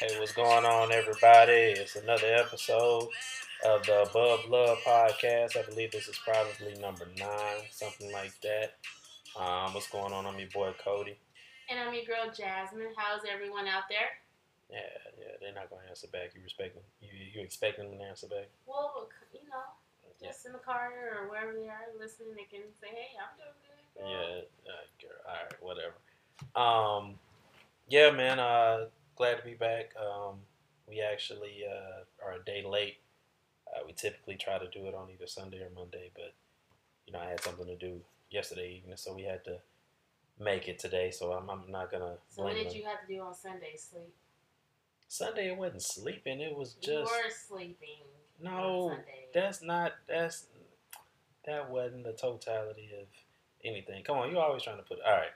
Hey, what's going on, everybody? It's another episode of the Above Love podcast. I believe this is probably number nine, something like that. Um, what's going on? I'm your boy Cody. And I'm your girl Jasmine. How's everyone out there? Yeah, yeah, they're not gonna answer back. You respect them? You you expect them to answer back? Well, you know, just in the car or wherever they are listening, they can say, "Hey, I'm doing good." girl." Yeah, uh, girl, all right, whatever. Um, yeah, man. Uh, glad to be back. Um, we actually uh, are a day late. Uh, we typically try to do it on either Sunday or Monday, but you know I had something to do yesterday evening, so we had to make it today. So I'm, I'm not gonna. So what did them. you have to do on Sunday? Sleep. Sunday it wasn't sleeping. It was just. you were sleeping. no. on Sunday. That's not. That's that wasn't the totality of anything. Come on, you're always trying to put. All right,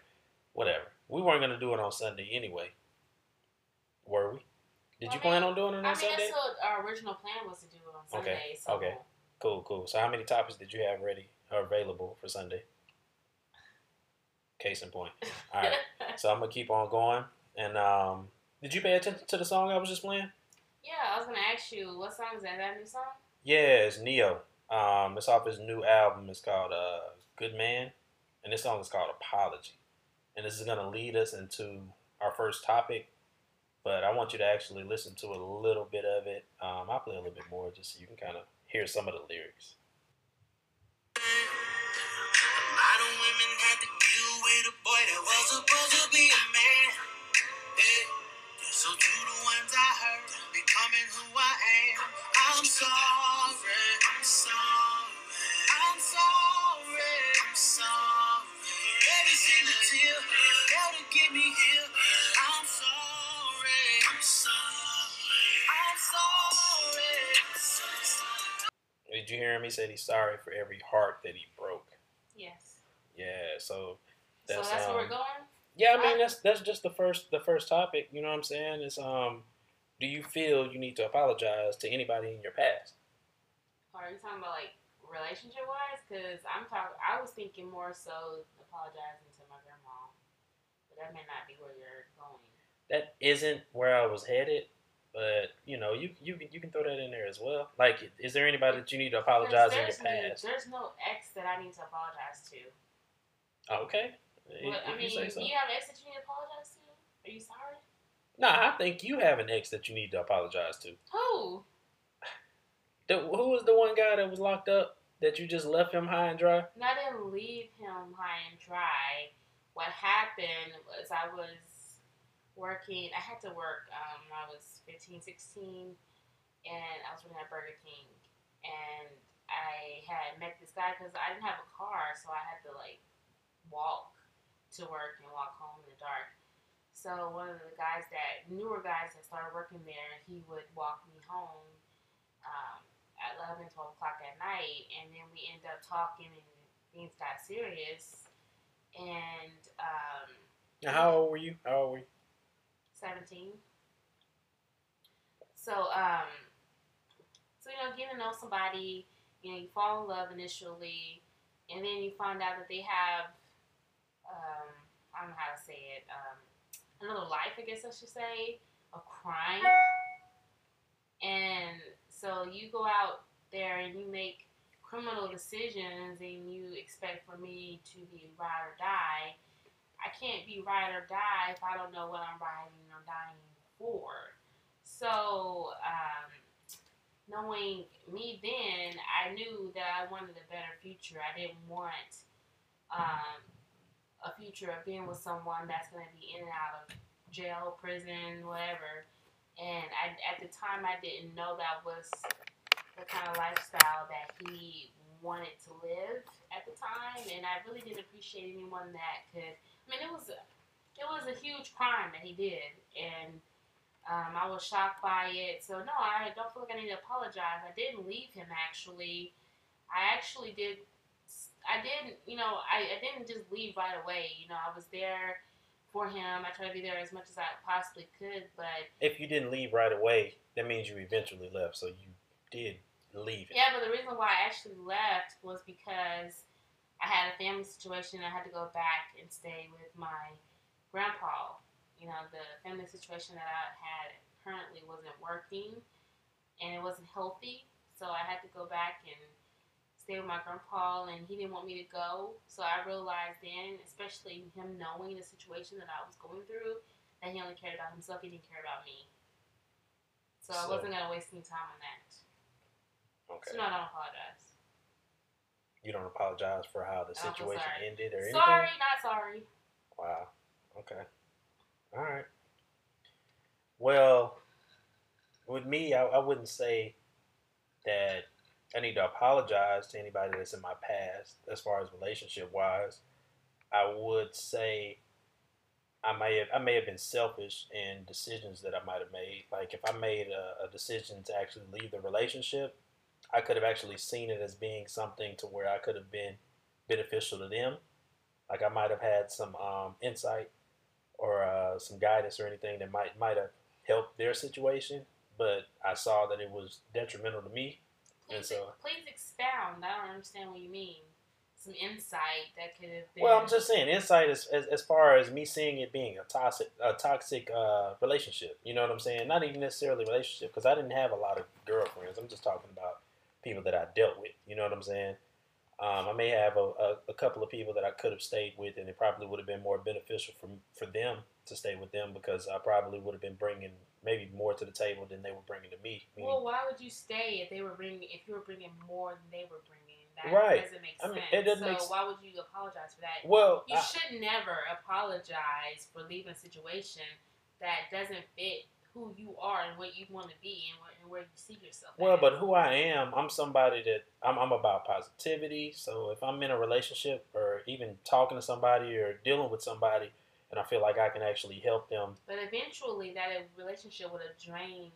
whatever. We weren't gonna do it on Sunday anyway. Were we? Did you I plan mean- on doing it on Sunday? I mean, Sunday? that's what our original plan was to do it on Okay, Sunday. So okay. Cool, cool. So how many topics did you have ready or available for Sunday? Case in point. All right. So I'm gonna keep on going. And um, did you pay attention to the song I was just playing? yeah, I was gonna ask you what song is that? That new song? Yeah, it's Ne-Yo. Um, it's off his new album. It's called uh, Good Man, and this song is called Apology. And this is gonna lead us into our first topic. But I want you to actually listen to a little bit of it. Um, I'll play a little bit more just so you can kind of hear some of the lyrics. So to the ones I becoming who I am. I'm sorry. I'm sorry. I'm sorry. I'm sorry. Did you hear him? He said he's sorry for every heart that he broke. Yes. Yeah, so so That's, that's where um, we're going. yeah, I mean that's that's just the first the first topic. You know what I'm saying? Is um, do you feel you need to apologize to anybody in your past? Are you talking about like relationship wise? Because I'm talking. I was thinking more so apologizing to my grandma, but that may not be where you're going. That isn't where I was headed, but you know, you you can you can throw that in there as well. Like, is there anybody that you need to apologize in your past? no- There's no ex that I need to apologize to. Okay. But, I mean, you say do you have an ex that you need to apologize to? Are you sorry? Nah, I think you have an ex that you need to apologize to. Who? The, who was the one guy that was locked up that you just left him high and dry? And I didn't leave him high and dry. What happened was I was working, I had to work um, when I was 15, 16, and I was working at Burger King. And I had met this guy because I didn't have a car, so I had to like walk to work and walk home in the dark. So one of the guys that, newer guys that started working there, he would walk me home um, at 11, 12 o'clock at night, and then we end up talking and things got serious. And um, Now, how old were you? How old were you? 17. So, um, so you know, getting to know somebody, you know, you fall in love initially, and then you find out that they have, um, I don't know how to say it, um, another life, I guess I should say, a crime. And so you go out there and you make criminal decisions, and you expect for me to be ride or die. I can't be ride or die if I don't know what I'm riding or dying for. So, um, knowing me then, I knew that I wanted a better future. I didn't want um, a future of being with someone that's going to be in and out of jail, prison, whatever. And I, at the time, I didn't know that was the kind of lifestyle that he wanted to live at the time. And I really didn't appreciate anyone that could. I mean, it was a, it was a huge crime that he did, and um, I was shocked by it. So no, I don't feel like I need to apologize. I didn't leave him actually. I actually did I didn't, you know, I, I didn't just leave right away. You know, I was there for him. I tried to be there as much as I possibly could, but If you didn't leave right away, that means you eventually left. So you did leave it. yeah. But the reason why I actually left was because I had a family situation. I had to go back and stay with my grandpa. You know, the family situation that I had currently wasn't working, and it wasn't healthy. So I had to go back and stay with my grandpa, and he didn't want me to go. So I realized then, especially him knowing the situation that I was going through, that he only cared about himself. He didn't care about me. So, I wasn't gonna waste any time on that. Okay. So no, I don't apologize. You don't apologize for how the situation ended or anything. Sorry, not sorry. Wow. Okay. All right. Well, with me, I, I wouldn't say that I need to apologize to anybody that's in my past as far as relationship wise. I would say I may have I may have been selfish in decisions that I might have made. Like if I made a, a decision to actually leave the relationship, I could have actually seen it as being something to where I could have been beneficial to them. Like I might have had some um, insight or uh, some guidance or anything that might might have helped their situation, but I saw that it was detrimental to me. And Please, so- please expound. I don't understand what you mean. Some insight that could have been. Well, I'm just saying insight as, as, as far as me seeing it being a toxic a toxic uh, relationship. You know what I'm saying? Not even necessarily a relationship because I didn't have a lot of girlfriends. I'm just talking about people that I dealt with. You know what I'm saying? Um, I may have a, a, a couple of people that I could have stayed with, and it probably would have been more beneficial for for them to stay with them because I probably would have been bringing maybe more to the table than they were bringing to me. Meaning- Well, why would you stay if they were bringing if you were bringing more than they were bringing? That Right. doesn't make sense. I mean, it doesn't so make why would you apologize for that? well, You I- should never apologize for leaving a situation that doesn't fit who you are and what you want to be and where, and where you see yourself. Well, at. but who I am, I'm somebody that I'm, I'm about positivity. So if I'm in a relationship or even talking to somebody or dealing with somebody, and I feel like I can actually help them, But eventually, that relationship would have drained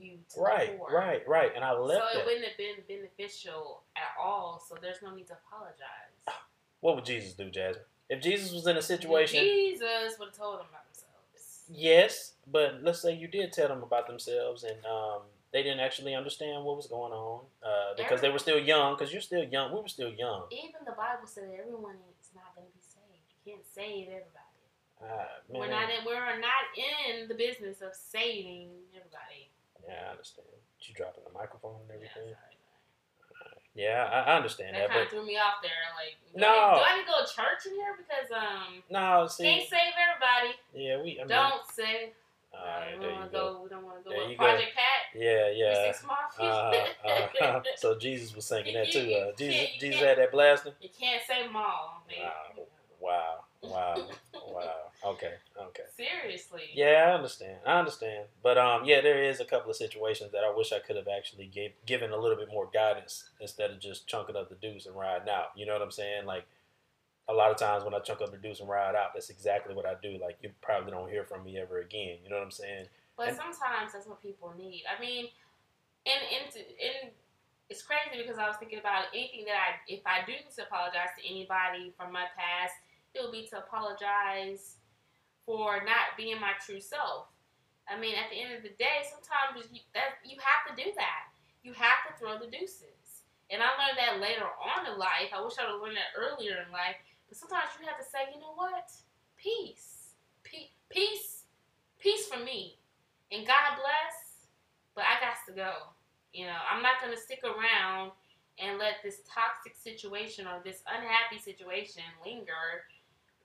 you to right, right, right, and I left. So it that. wouldn't have been beneficial at all. So there's no need to apologize. What would Jesus do, Jasmine? If Jesus was in a situation, Jesus would have told them about themselves. yes, but let's say you did tell them about themselves and um, they didn't actually understand what was going on uh, because they were still young. Because you're still young, we were still young. Even the Bible said everyone is not going to be saved. You can't save everybody. Ah, man. We're not in. We're not in the business of saving everybody. Yeah, I understand. You dropping the microphone and Yeah, everything. sorry. Yeah, I, I understand That that, kind of threw me off there. Like, do No. I, need, do I need to go to church in here because um no, see, can't save everybody. yeah, we. I mean, don't save. All we there don't you go. go. We don't want to go There you go. Project Pat. Yeah, yeah. Uh, uh, so Jesus was singing that too. Uh, Jesus, Jesus had that blasting. you can't say them all. Man. Wow, wow, wow, wow. Okay, okay. Seriously. Yeah, I understand. I understand. But um, yeah, there is a couple of situations that I wish I could have actually gave, given a little bit more guidance instead of just chunking up the deuce and riding out. You know what I'm saying? Like a lot of times when I chunk up the deuce and ride out, that's exactly what I do. Like you probably don't hear from me ever again. You know what I'm saying? But And- sometimes that's what people need. I mean, and and and it's crazy because I was thinking about anything that I if I do need to apologize to anybody from my past, it would be to apologize for not being my true self. I mean, at the end of the day, sometimes you, that you have to do that. You have to throw the deuces. And I learned that later on in life. I wish I would have learned that earlier in life. But sometimes you have to say, you know what? Peace. Pe- peace. Peace for me. And God bless, but I got to go. You know, I'm not going to stick around and let this toxic situation or this unhappy situation linger,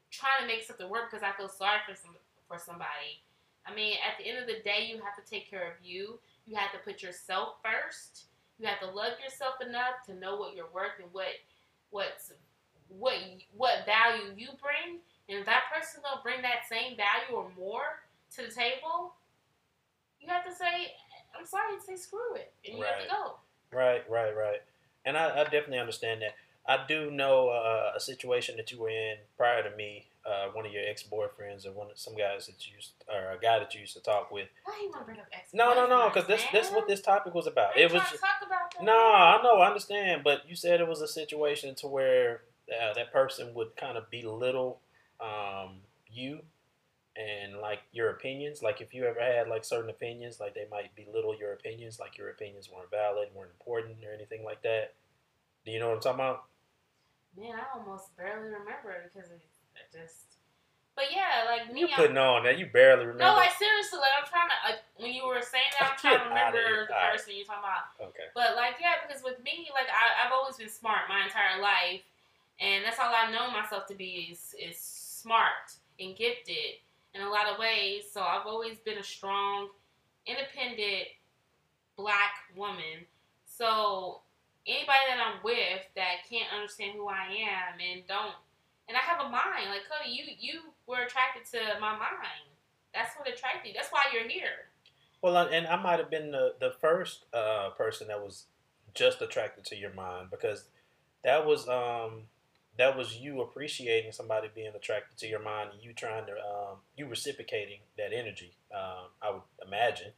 trying to make something work because I feel sorry for some for somebody. I mean, at the end of the day, you have to take care of you. You have to put yourself first. You have to love yourself enough to know what you're worth and what what's what what value you bring. And if that person don't bring that same value or more to the table, you have to say, "I'm sorry," and say, "Screw it," and you have to go. Right, right, right. And I, I definitely understand that. I do know uh, a situation that you were in prior to me. Uh, one of your ex boyfriends, or one of some guys that you used, or a guy that you used to talk with. Why you want to bring up ex? No, no, no, because this this what this topic was about. It was to talk about the No, I know, I understand, but you said it was a situation to where uh, that person would kind of belittle um, you and like your opinions. Like if you ever had like certain opinions, like they might belittle your opinions, like your opinions weren't valid, weren't important, or anything like that. Do you know what I'm talking about? Man, I almost barely remember because it, just. But yeah, like me, You I'm- putting on that? You barely remember. No, like seriously, like I'm trying to like when you were saying that, I'm trying to remember the person you're talking about. okay. But like yeah, because with me, like I, I've always been smart my entire life, and that's all I know myself to be is is smart and gifted in a lot of ways. So I've always been a strong, independent black woman. So anybody that I'm with that can't understand who I am and don't and I have a mind like Cody, you you were attracted to my mind. That's what attracted you. That's why you're here. Well, and I might have been the the first uh, person that was just attracted to your mind because that was um that was you appreciating somebody being attracted to your mind and you trying to um you reciprocating that energy. Um, I would imagine.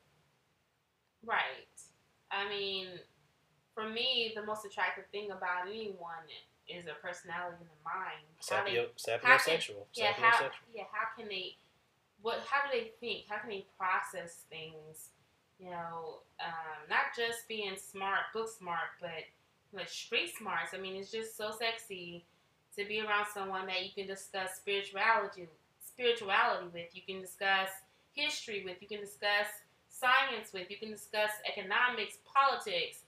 Right. I mean, for me, the most attractive thing about anyone is their personality and their mind. How they, Sapio, how can- sapiosexual. yeah, how, yeah, how can they, what, how do they think? How can they process things? You know, um, not just being smart, book smart, but like street smarts. I mean, it's just so sexy to be around someone that you can discuss spirituality, spirituality with. You can discuss history with. You can discuss science with. You can discuss economics, politics.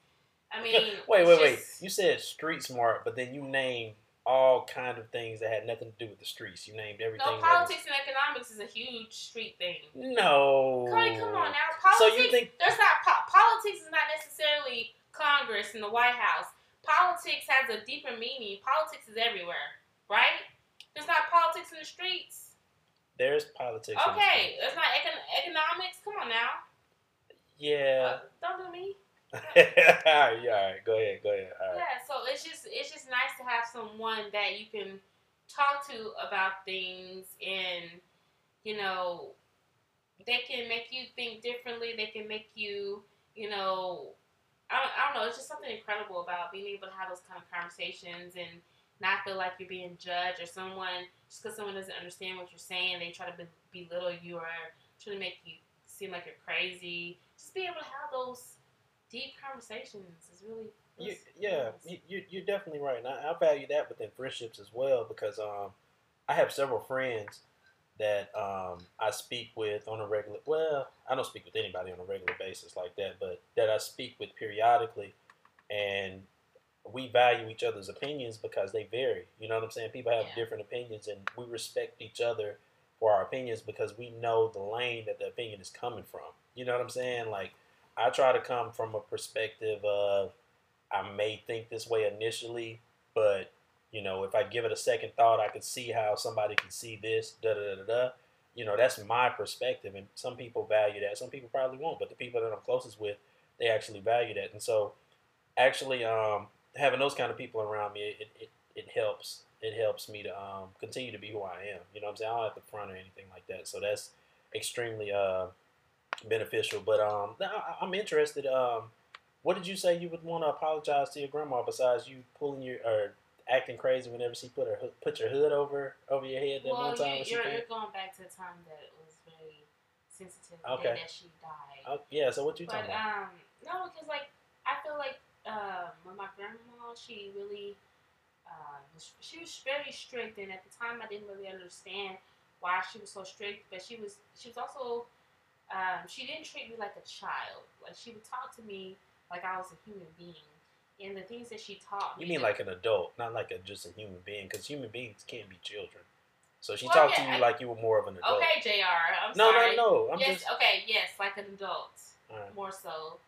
I mean, wait, wait, wait. You said street smart, but then you named all kind of things that had nothing to do with the streets. You named everything. No, that was- politics and economics is a huge street thing. No. Cody, come on now. So you think there's not po- politics is not necessarily Congress and the White House. Politics has a deeper meaning. Politics is everywhere, right? There's not politics in the streets. there's politics? the Okay, there's not econ- economics. Come on now. Yeah. Uh, don't do me. all right, all right. Go ahead. Go ahead. All right. Yeah, so it's just it's just nice to have someone that you can talk to about things and you know they can make you think differently. They can make you you know I don't, I don't know. It's just something incredible about being able to have those kind of conversations and not feel like you're being judged or someone just because someone doesn't understand what you're saying they try to be, belittle you or try to make you seem like you're crazy. Just be able to have those deep conversations is really You, yeah, nice. you, you, you're definitely right. And I, I value that within friendships as well because um, I have several friends that um, I speak with on a regular. Well, I don't speak with anybody on a regular basis like that, but that I speak with periodically, and we value each other's opinions because they vary. You know what I'm saying? People have Yeah. different opinions, and we respect each other for our opinions because we know the lane that the opinion is coming from. You know what I'm saying? Like, I try to come from a perspective of I may think this way initially, but you know, if I give it a second thought, I could see how somebody can see this. Da da da da. You know, that's my perspective, and some people value that. Some people probably won't, but the people that I'm closest with, they actually value that. And so, actually, um, having those kind of people around me, it, it, it helps. It helps me to um, continue to be who I am. You know what I'm saying? I don't have to front or anything like that. So that's extremely uh, beneficial. But um, I- I'm interested. Um, what did you say you would want to apologize to your grandma besides you pulling your or acting crazy whenever she put her put your hood over over your head that well, one time you, when she you're, you're going back to the time that it was very sensitive, Okay. that she died. Oh, yeah. So what you but talking about? um, no, because like I feel like um, when my grandma, she really uh, was, she was very strict, and at the time I didn't really understand why she was so strict. But she was she was also um, she didn't treat me like a child. Like she would talk to me like I was a human being, and the things that she taught me. You mean like an adult, not like a just a human being? Because human beings can't be children. So she Well, talked yeah, to you I- like you were more of an adult. Okay, Jr. I'm No, sorry. no, no. I'm yes, just. okay, yes, like an adult. Right. more so.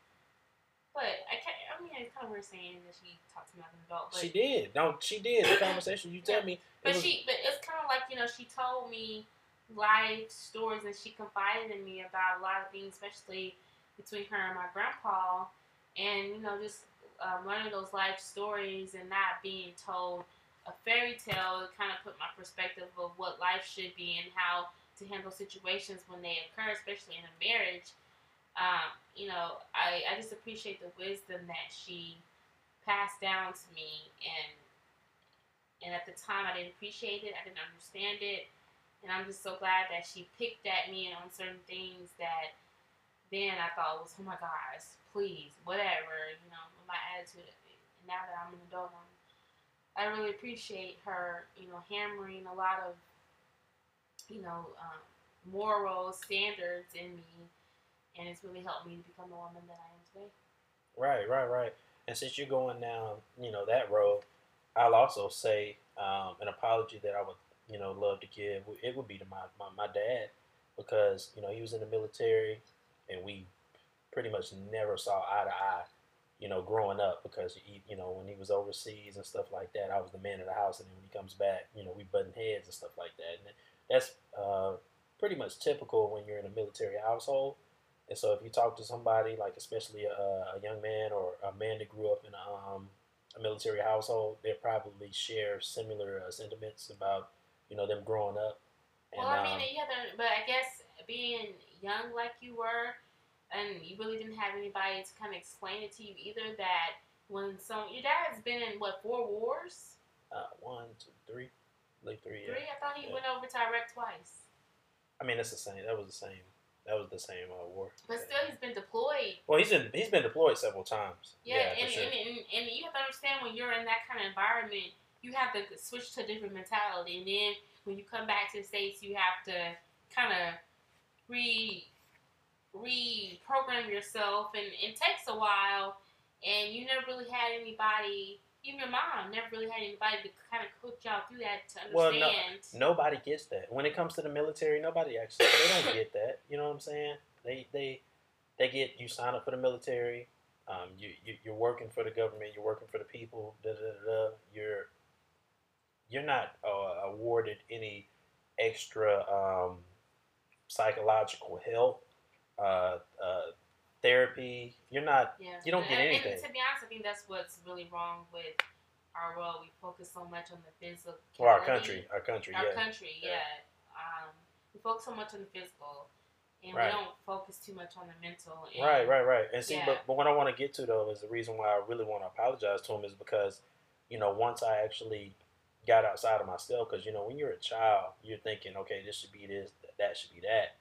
But I can't. I mean, it's kind of weird saying that she talked to me like an adult. But She did. No, she did. The conversation you tell me. But was- she, but it's kind of like you know, she told me life stories and she confided in me about a lot of things, especially between her and my grandpa, and you know, just um, learning those life stories and not being told a fairy tale. It kind of put my perspective of what life should be and how to handle situations when they occur, especially in a marriage. Um, you know, I, I just appreciate the wisdom that she passed down to me and and at the time I didn't appreciate it, I didn't understand it. And I'm just so glad that she picked at me on certain things that then I thought was, oh my gosh, please, whatever, you know, my attitude. And now that I'm an adult, I'm, I really appreciate her, you know, hammering a lot of, you know, um, moral standards in me. And it's really helped me to become the woman that I am today. Right, right, right. And since you're going down, you know, that road, I'll also say um, an apology that I would, you know, love to give. It would be to my, my, my dad because, you know, he was in the military and we pretty much never saw eye to eye, you know, growing up because, he, you know, when he was overseas and stuff like that, I was the man of the house. And then when he comes back, you know, we button heads and stuff like that. And that's uh, pretty much typical when you're in a military household. And so if you talk to somebody, like especially a, a young man or a man that grew up in a, um, a military household, they probably share similar uh, sentiments about you know them growing up. And, well, I mean, um, yeah, but I guess being young like you were, and you really didn't have anybody to kind of explain it to you either. That when some your dad's been in what four wars? Uh, one, two, three, like three. Three. Yeah. I thought he yeah. went over to Iraq twice. I mean, that's the same. That was the same. That was the same uh, war. But still, he's been deployed. Well, he's been he's been deployed several times. Yeah, yeah and, sure. and, and, and you have to understand when you're in that kind of environment, you have to switch to a different mentality, and then when you come back to the states, you have to kind of re reprogram yourself, and it takes a while, and you never really had anybody even your mom never really had anybody to kind of coach y'all through that to understand. Well, no, nobody gets that. When it comes to the military, nobody actually they don't get that. You know what I'm saying? They they they get you sign up for the military. Um, you, you are working for the government. You're working for the people. Da, da, da, you're you're not uh, awarded any extra um, psychological help. Uh, uh, therapy. You're not. Yeah. You don't get anything. And to be honest, I think that's what's really wrong with our world. We focus so much on the physical. Or our country. Our country. Our yeah. country. Yeah. yeah. Um, we focus so much on the physical. And right. we don't focus too much on the mental. And, right, right, right. And see, yeah. but, but what I want to get to though is the reason why I really want to apologize to him is because, you know, once I actually got outside of myself, because you know, when you're a child, you're thinking, okay, this should be this, that should be that,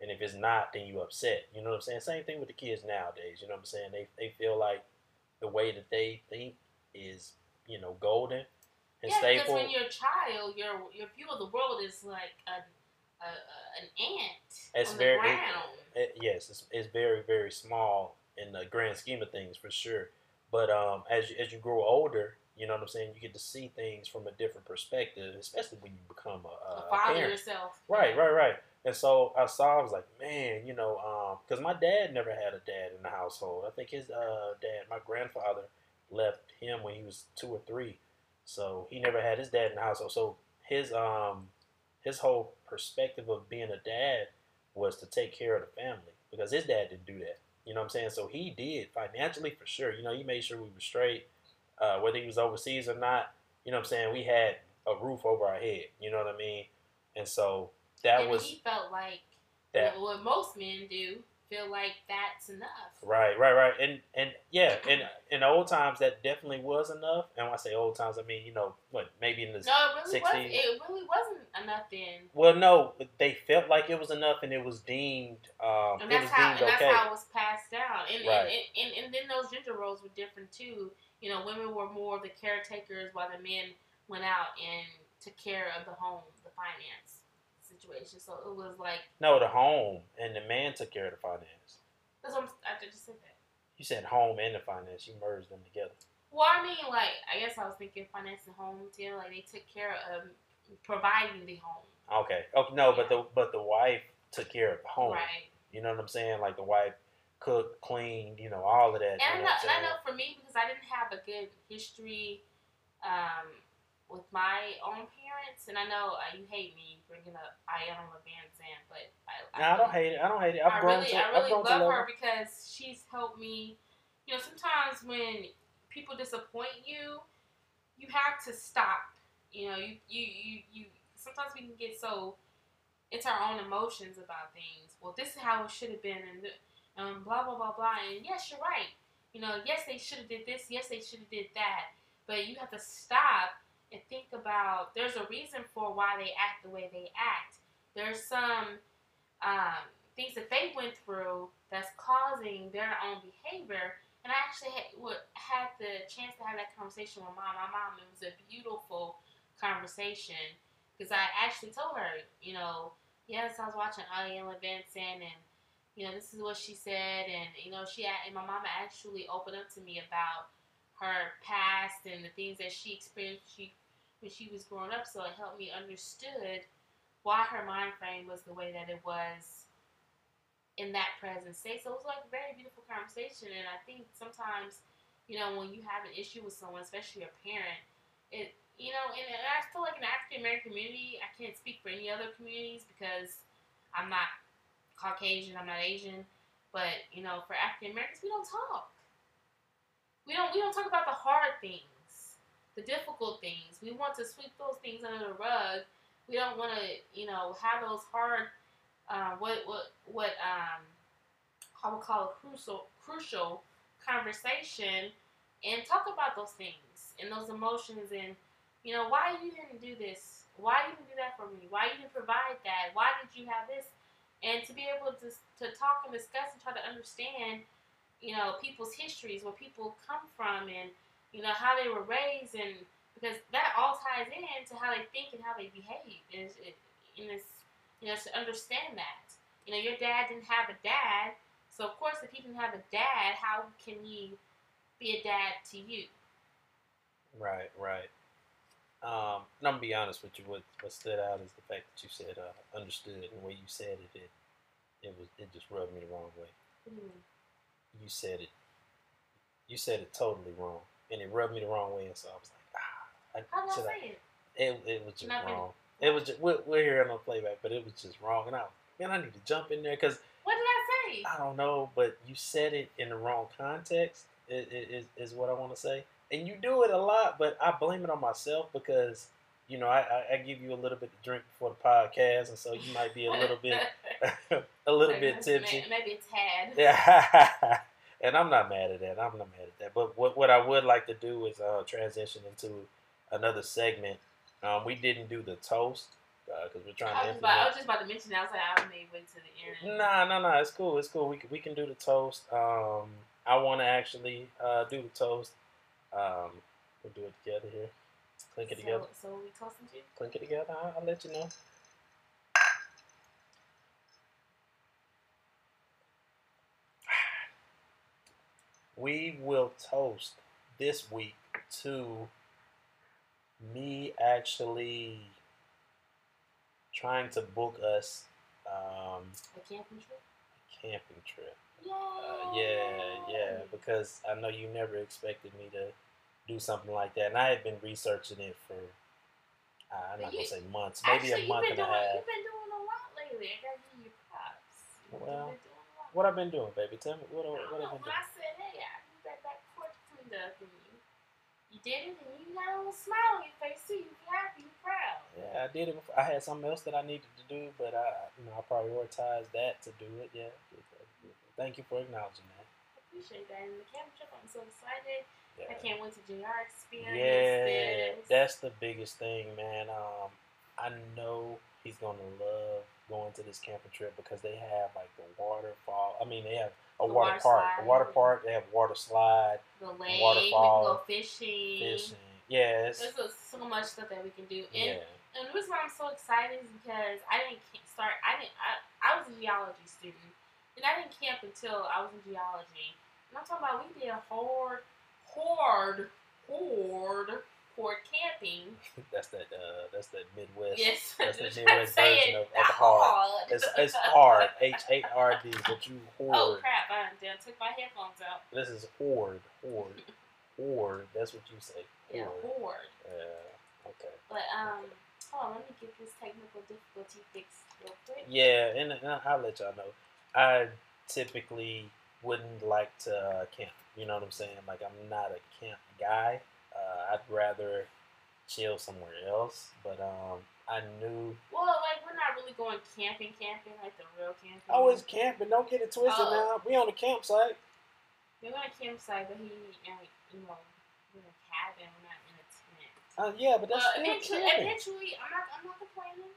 and if it's not, then you upset. You know what I'm saying? Same thing with the kids nowadays. You know what I'm saying? They they feel like the way that they think is you know golden and yeah, staple. because when you're a child, your your view of the world is like a, a, a an ant it's on very, the ground. It, it, yes, it's, it's very very small in the grand scheme of things for sure. But um, as you, as you grow older, you know what I'm saying? You get to see things from a different perspective, especially when you become a, a, a father parent. yourself. Right, right, right. And so I saw, I was like, man, you know, because um, my dad never had a dad in the household. I think his uh, dad, my grandfather, left him when he was two or three, so he never had his dad in the household. So his um, his whole perspective of being a dad was to take care of the family because his dad didn't do that. You know what I'm saying? So he did financially for sure. You know, he made sure we were straight, uh, whether he was overseas or not. You know what I'm saying? We had a roof over our head. You know what I mean? And so that and was he felt like that what most men do feel like that's enough. Right, right, right, and and yeah, in in old times that definitely was enough. And when I say old times, I mean you know what maybe in the no, it really 60s. wasn't. It really wasn't enough then. Well, no, they felt like it was enough, and it was deemed. Um, and that's how, and okay. that's how it was passed down. And, right. and, and, and and then those gender roles were different too. You know, women were more of the caretakers, while the men went out and took care of the home, the finance situation. So it was like no, the home and the man took care of the finance. That's what I'm, I just said that. You said home and the finance. You merged them together. Well, I mean, like I guess I was thinking finance and home too. Like they took care of providing the home. Okay. Okay. No, yeah. but the but the wife took care of the home. Right. You know what I'm saying? Like the wife cooked, cleaned, you know, all of that. And, I know, and I know for me because I didn't have a good history um, with my own parents, and I know uh, you hate me bringing up Iyanla Vanzant, but I, I, no, I don't hate it. I don't hate it. I've I grown really, to, I really love, love her because she's helped me. You know, sometimes when people disappoint you, you have to stop. You know, you you you, you sometimes we can get so it's our own emotions about things. Well, this is how it should have been, and um, blah blah blah blah. And yes, you're right. You know, yes, they should have did this. Yes, they should have did that. But you have to stop and think about. There's a reason for why they act the way they act. There's some um, things that they went through that's causing their own behavior. And I actually had, would, had the chance to have that conversation with mom. My mom, it was a beautiful conversation because I actually told her, you know, yes, I was watching Iyanla Vanzant and you know, this is what she said, and you know, she and my mama actually opened up to me about her past and the things that she experienced she, when she was growing up. So it helped me understood why her mind frame was the way that it was in that present state. So it was like a very beautiful conversation, and I think sometimes, you know, when you have an issue with someone, especially a parent, it you know, and I feel like in the African American community, I can't speak for any other communities because I'm not Caucasian, I'm not Asian, but you know, for African Americans, we don't talk. We don't we don't talk about the hard things, the difficult things. We want to sweep those things under the rug. We don't want to, you know, have those hard, uh, what what what um, I would call a crucial crucial conversation, and talk about those things and those emotions and, you know, why you didn't do this, why you didn't do that for me, why you didn't provide that, why did you have this and to be able to, to talk and discuss and try to understand, you know, people's histories, where people come from, and you know how they were raised, and because that all ties in to how they think and how they behave. Is in this, you know, to understand that, you know, your dad didn't have a dad, so of course, if he didn't have a dad, how can he be a dad to you? Right, right. Um, and I'm gonna be honest with you. What what stood out is the fact that you said uh, understood, and the way you said it, it it was it just rubbed me the wrong way. Mm. You said it. You said it totally wrong, and it rubbed me the wrong way. And so I was like, ah. I, How did I say it? It it was just Nothing. wrong. It was just we're, we're hearing on playback, but it was just wrong. And I man, I need to jump in there because What did I say? I don't know, but you said it in the wrong context. Is is, is what I want to say, and you do it a lot, but I blame it on myself because you know I, I, I give you a little bit to drink before the podcast, and so you might be a little bit a little bit tipsy. may- Maybe it's had. Yeah, and I'm not mad at that. I'm not mad at that. But what what I would like to do is uh, transition into another segment. Um, we didn't do the toast because we're trying I to was, about, I was just about to mention that. I was like, I may wait to the end. Nah, nah, nah. It's cool. It's cool. We can, we can do the toast. Um, I want to actually uh, do the toast. Um, we'll do it together here. Clink it together. So, so we to? Clink it together. I'll, I'll let you know. We will toast this week to me actually trying to book us um, A camping trip? a camping trip. Uh, yeah, yeah, because I know you never expected me to do something like that, and I had been researching it for uh, I'm not gonna say months, maybe Actually, a month and been a doing, half. You've been doing a lot lately. I gotta give you props. You've Well, been doing a lot. What I've been doing, baby? Tell me what I what don't have know. I been doing? I said, hey, I need that back porch cleaned up, and you, you did it, and you got a little smile on your face too. You happy, you proud. Yeah, I did it. Before. I had something else that I needed to do, but I you know I prioritized that to do it. Yeah. Thank you for acknowledging that. I appreciate that. And the camping trip, I'm so excited. Yeah. I can't wait to JR experience Yeah, this. that's the biggest thing, man. Um, I know he's gonna love going to this camping trip because they have like the waterfall. I mean, they have a The water, water park, slide. a water park. They have water slide, the lake. waterfall, we can go fishing. fishing. Yes, There's so- much stuff that we can do. And yeah, And the reason why I'm so excited is because I didn't start. I didn't. I, I was a geology student, and I didn't camp until I was in geology. And I'm talking about we did horde, horde, horde, horde camping. that's that. Uh, that's that Midwest. Yes, that's the just Midwest version of, of the hard. hard. It's it's hard. H A R D. But you Oh crap! I done took my headphones out. This is hoard. Hoard. hoard. That's what you say. Yeah, Hoard. horde. Yeah. Okay. But um, hold on. Let me get this technical difficulty fixed real quick. Yeah, and, and I'll let y'all know. I typically wouldn't like to uh, camp. You know what I'm saying? Like I'm not a camp guy. Uh, I'd rather chill somewhere else. But um, I knew. Well, like we're not really going camping, camping like the real camping. Oh, it's camping. Don't get it twisted Oh. now. We on the campsite. We're on a campsite, but he, like, you know, we're in a cabin. We're not in a tent. Uh, yeah, but that's Well, eventually, camping. eventually, I'm not, I'm not complaining.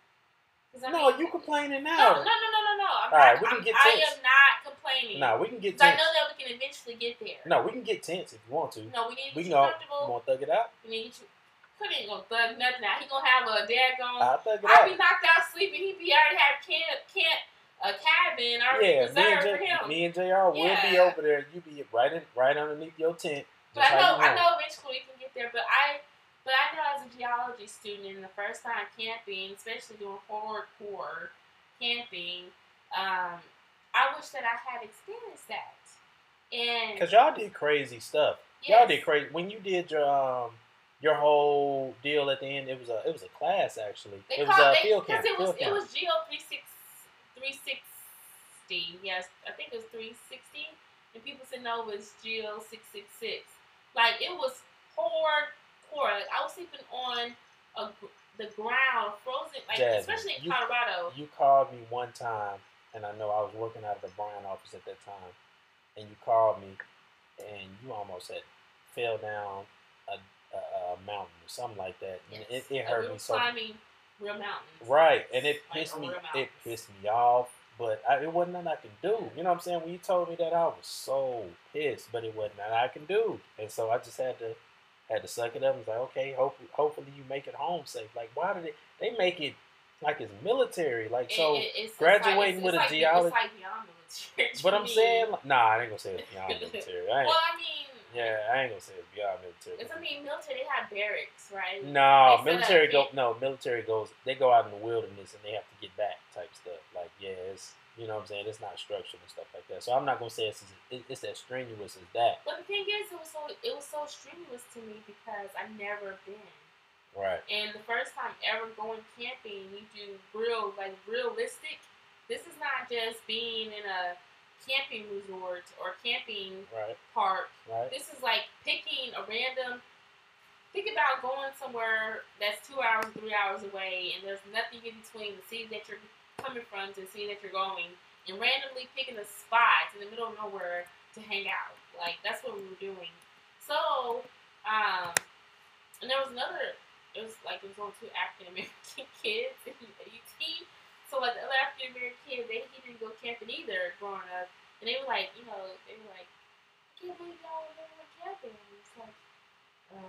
No, mean- you complaining now. no, no, no, no, no. I'm All right, not, we can get I am not complaining. No, we can get 'Cause I know that we can eventually get there. No, we can get tents if you want to. No, we need to We get you go. You want to thug it out? We need to get you. Ain't gonna thug nothing out. He gonna have a daggone. I'll thug it I'd out. be knocked out sleeping. He be already have camp, camp, a cabin already Yeah, me and, reserved for him. me and Jr. will be over there. You be right in, right underneath your tent. But I know, I know eventually we can get there. But I, but I know as a geology student, and the first time camping, especially doing hardcore camping, um, I wish that I had experienced that. And Cause y'all did crazy stuff. Y'all did crazy when you did your um your whole deal at the end. It was a it was a class actually. They it was a field because camp. it was it was Geo 360. Yes, I think it was 360, and people said no, it was Geo 666. Like it was hardcore. Like, I was sleeping on a, the ground, frozen. Like Jasmine, especially in you- Colorado. You called me one time, and I know I was working out of the Bryan office at that time, and you called me, and you almost had fell down a, a, a mountain or something like that. And Yes. it, it hurt we me so. climbing real mountains. Right, and it Like, pissed me. It pissed me off. But I, it wasn't nothing I could do. You know what I'm saying? When you told me that, I was so pissed. But it wasn't nothing I can do, and so I just had to had to suck it up and was like, okay, hopefully, hopefully you make it home safe. Like, why did they they make it like it's military? Like, so. it- it's, graduating it's with like, a It's like but I'm saying, like, nah, I ain't gonna say it's beyond military. I Well, I mean, yeah, I ain't gonna say it's beyond military. It's, I mean, military, they have barracks, right? No, military go. No, military goes. They go out in the wilderness and they have to get back type stuff. Like, yeah, it's you know what I'm saying. It's not structured and stuff like that. So I'm not gonna say it's as- it's as strenuous as that. But the thing is, it was so it was so strenuous to me because I've never been. Right. And the first time ever going camping, you do real like realistic. This is not just being in a camping resort or camping Right. park. Right. This is like picking a random. Think about going somewhere that's two hours, three hours away, and there's nothing in between the city that you're coming from to city that you're going, and randomly picking a spot in the middle of nowhere to hang out. Like that's what we were doing. So, um, and there was another. It was like it was on two African American kids in UT. So like the other African American kids, they he didn't go camping either growing up, and they were like, you know, they were like, I can't believe y'all went camping. It's like, um,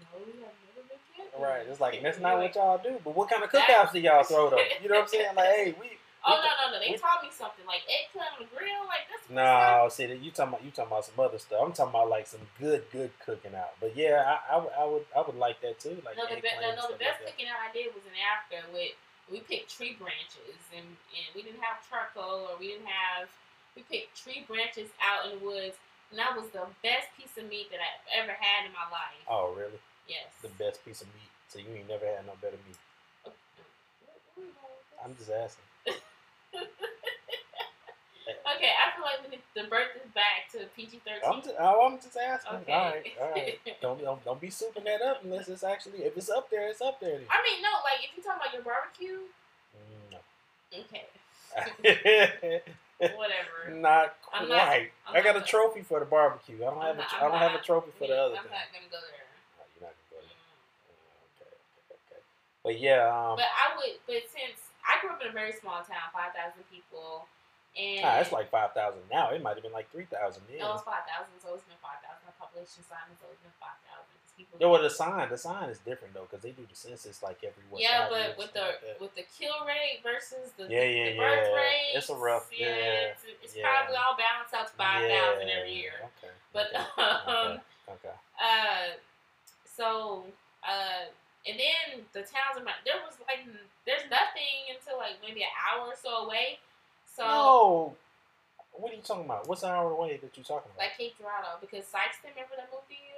no, never been camping. Right. It's like that's not what y'all do. But what kind of cookouts do y'all throw though? You know what I'm saying? Like, hey, we. Oh no no no! They we- taught me something like eggplant on the grill. Like that's what No, see that you talking about you talking about some other stuff. I'm talking about like some good good cooking out. But yeah, I, I, would- I would I would like that too. Like No, the, be- no, no, the best like cooking out I did was in Africa. With we picked tree branches, and, and we didn't have charcoal, or we didn't have. We picked tree branches out in the woods, and that was the best piece of meat that I've ever had in my life. Oh really? Yes. The best piece of meat. So you ain't never had no better meat. Where- where we going with I'm just asking. Okay, I feel like we need to birth this back to PG I'm thirteen. just, oh, I'm just asking. Okay. All right, all right. Don't, don't don't be souping that up unless it's actually if it's up there, it's up there. I mean, no, like if you're talking about your barbecue, mm, Then. okay, No. whatever. not quite. not- I got a trophy for the barbecue. I don't I'm have a not- tr- don't have a trophy for the other I'm thing. not gonna go there. You're not gonna go there. Okay, okay, okay. But yeah, um, But I would, but since I grew up in a very small town, five thousand people, and ah, it's like five thousand now. It might have been like three thousand then. no, it's five thousand, so it's been five thousand. The population sign has always been five thousand. People. Yeah, well, the sign, the sign is different though, because they do the census like every what, yeah, but with the like with the kill rate versus the Yeah, yeah, the birth yeah. rate, It's a rough- yeah, it's, it's yeah. probably all balanced out to five thousand Yeah, every year. Okay. But okay, um, okay. uh, so uh, and then the towns around there was like there's nothing until like maybe an hour or so away. So no, what are you talking about? What's the hour away that you're talking about? like Cape Girardeau because Sikeston, remember that movie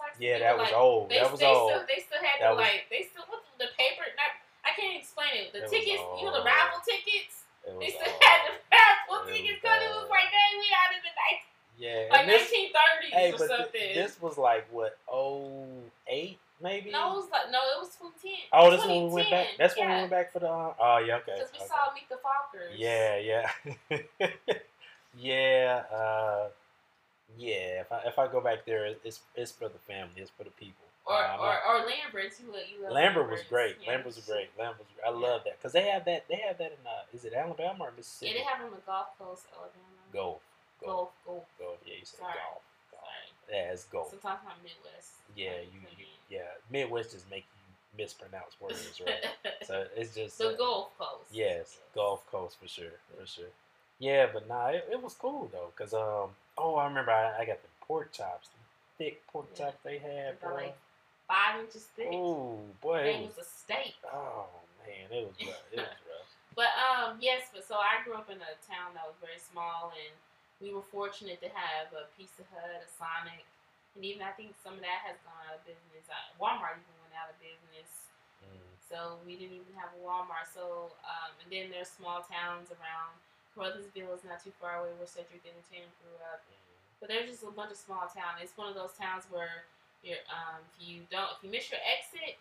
when the Sikeston? yeah, that was like, old. They, that was they old. Still, they still had That the was- like they still what the, paper. Not I can't explain it. The It tickets, you know, the raffle tickets. They still old. had the raffle It tickets because it was like dang, we out in the night, Yeah, like this, 1930s hey, or but th- something. this was like what oh eight maybe. No, it was like no, it was 2010. Oh, that's when we went back. 2010, That's when we yeah. went back for the. Uh, oh yeah, okay. Because we okay. saw Meet the Fockers. Yeah, yeah, yeah. Uh, yeah. If I if I go back there, it's it's for the family. It's for the people. Or Uh, or, not- or Lambert's. You you love Lambert was great. Yeah. Lambert was great. Lambert was. I Yeah. love that because they have that. They have that in. Uh, is it Alabama or Mississippi? Yeah, they have them in Gulf Coast, Alabama. golf. Golf, golf. Golf. Yeah, you said Sorry. golf. golf. Sorry. Yeah, it's golf. Sometimes I'm Midwest. Yeah, Like, you, you. Yeah, Midwest just make you mispronounce words, right? so it's just the uh, Gulf Coast. Yes, Gulf Coast for sure, for sure. Yeah, but nah, it, it was cool though, cause um, oh, I remember I, I got the pork chops, the thick pork Yeah. chops they had, boy. like five inches thick. Oh boy, it was was. a steak. Oh man, it was rough. It was rough. But um, yes, but so I grew up in a town that was very small, and we were fortunate to have a Pizza Hut, a Sonic, and even I think some of that has gone out of business. Uh, Walmart even went out of business, Mm. so we didn't even have a Walmart. So um, and then there's small towns around. Caruthersville is not too far away where Cedric Entertainment grew up. Mm. But there's just a bunch of small towns. It's one of those towns where you're um, if you don't if you miss your exit,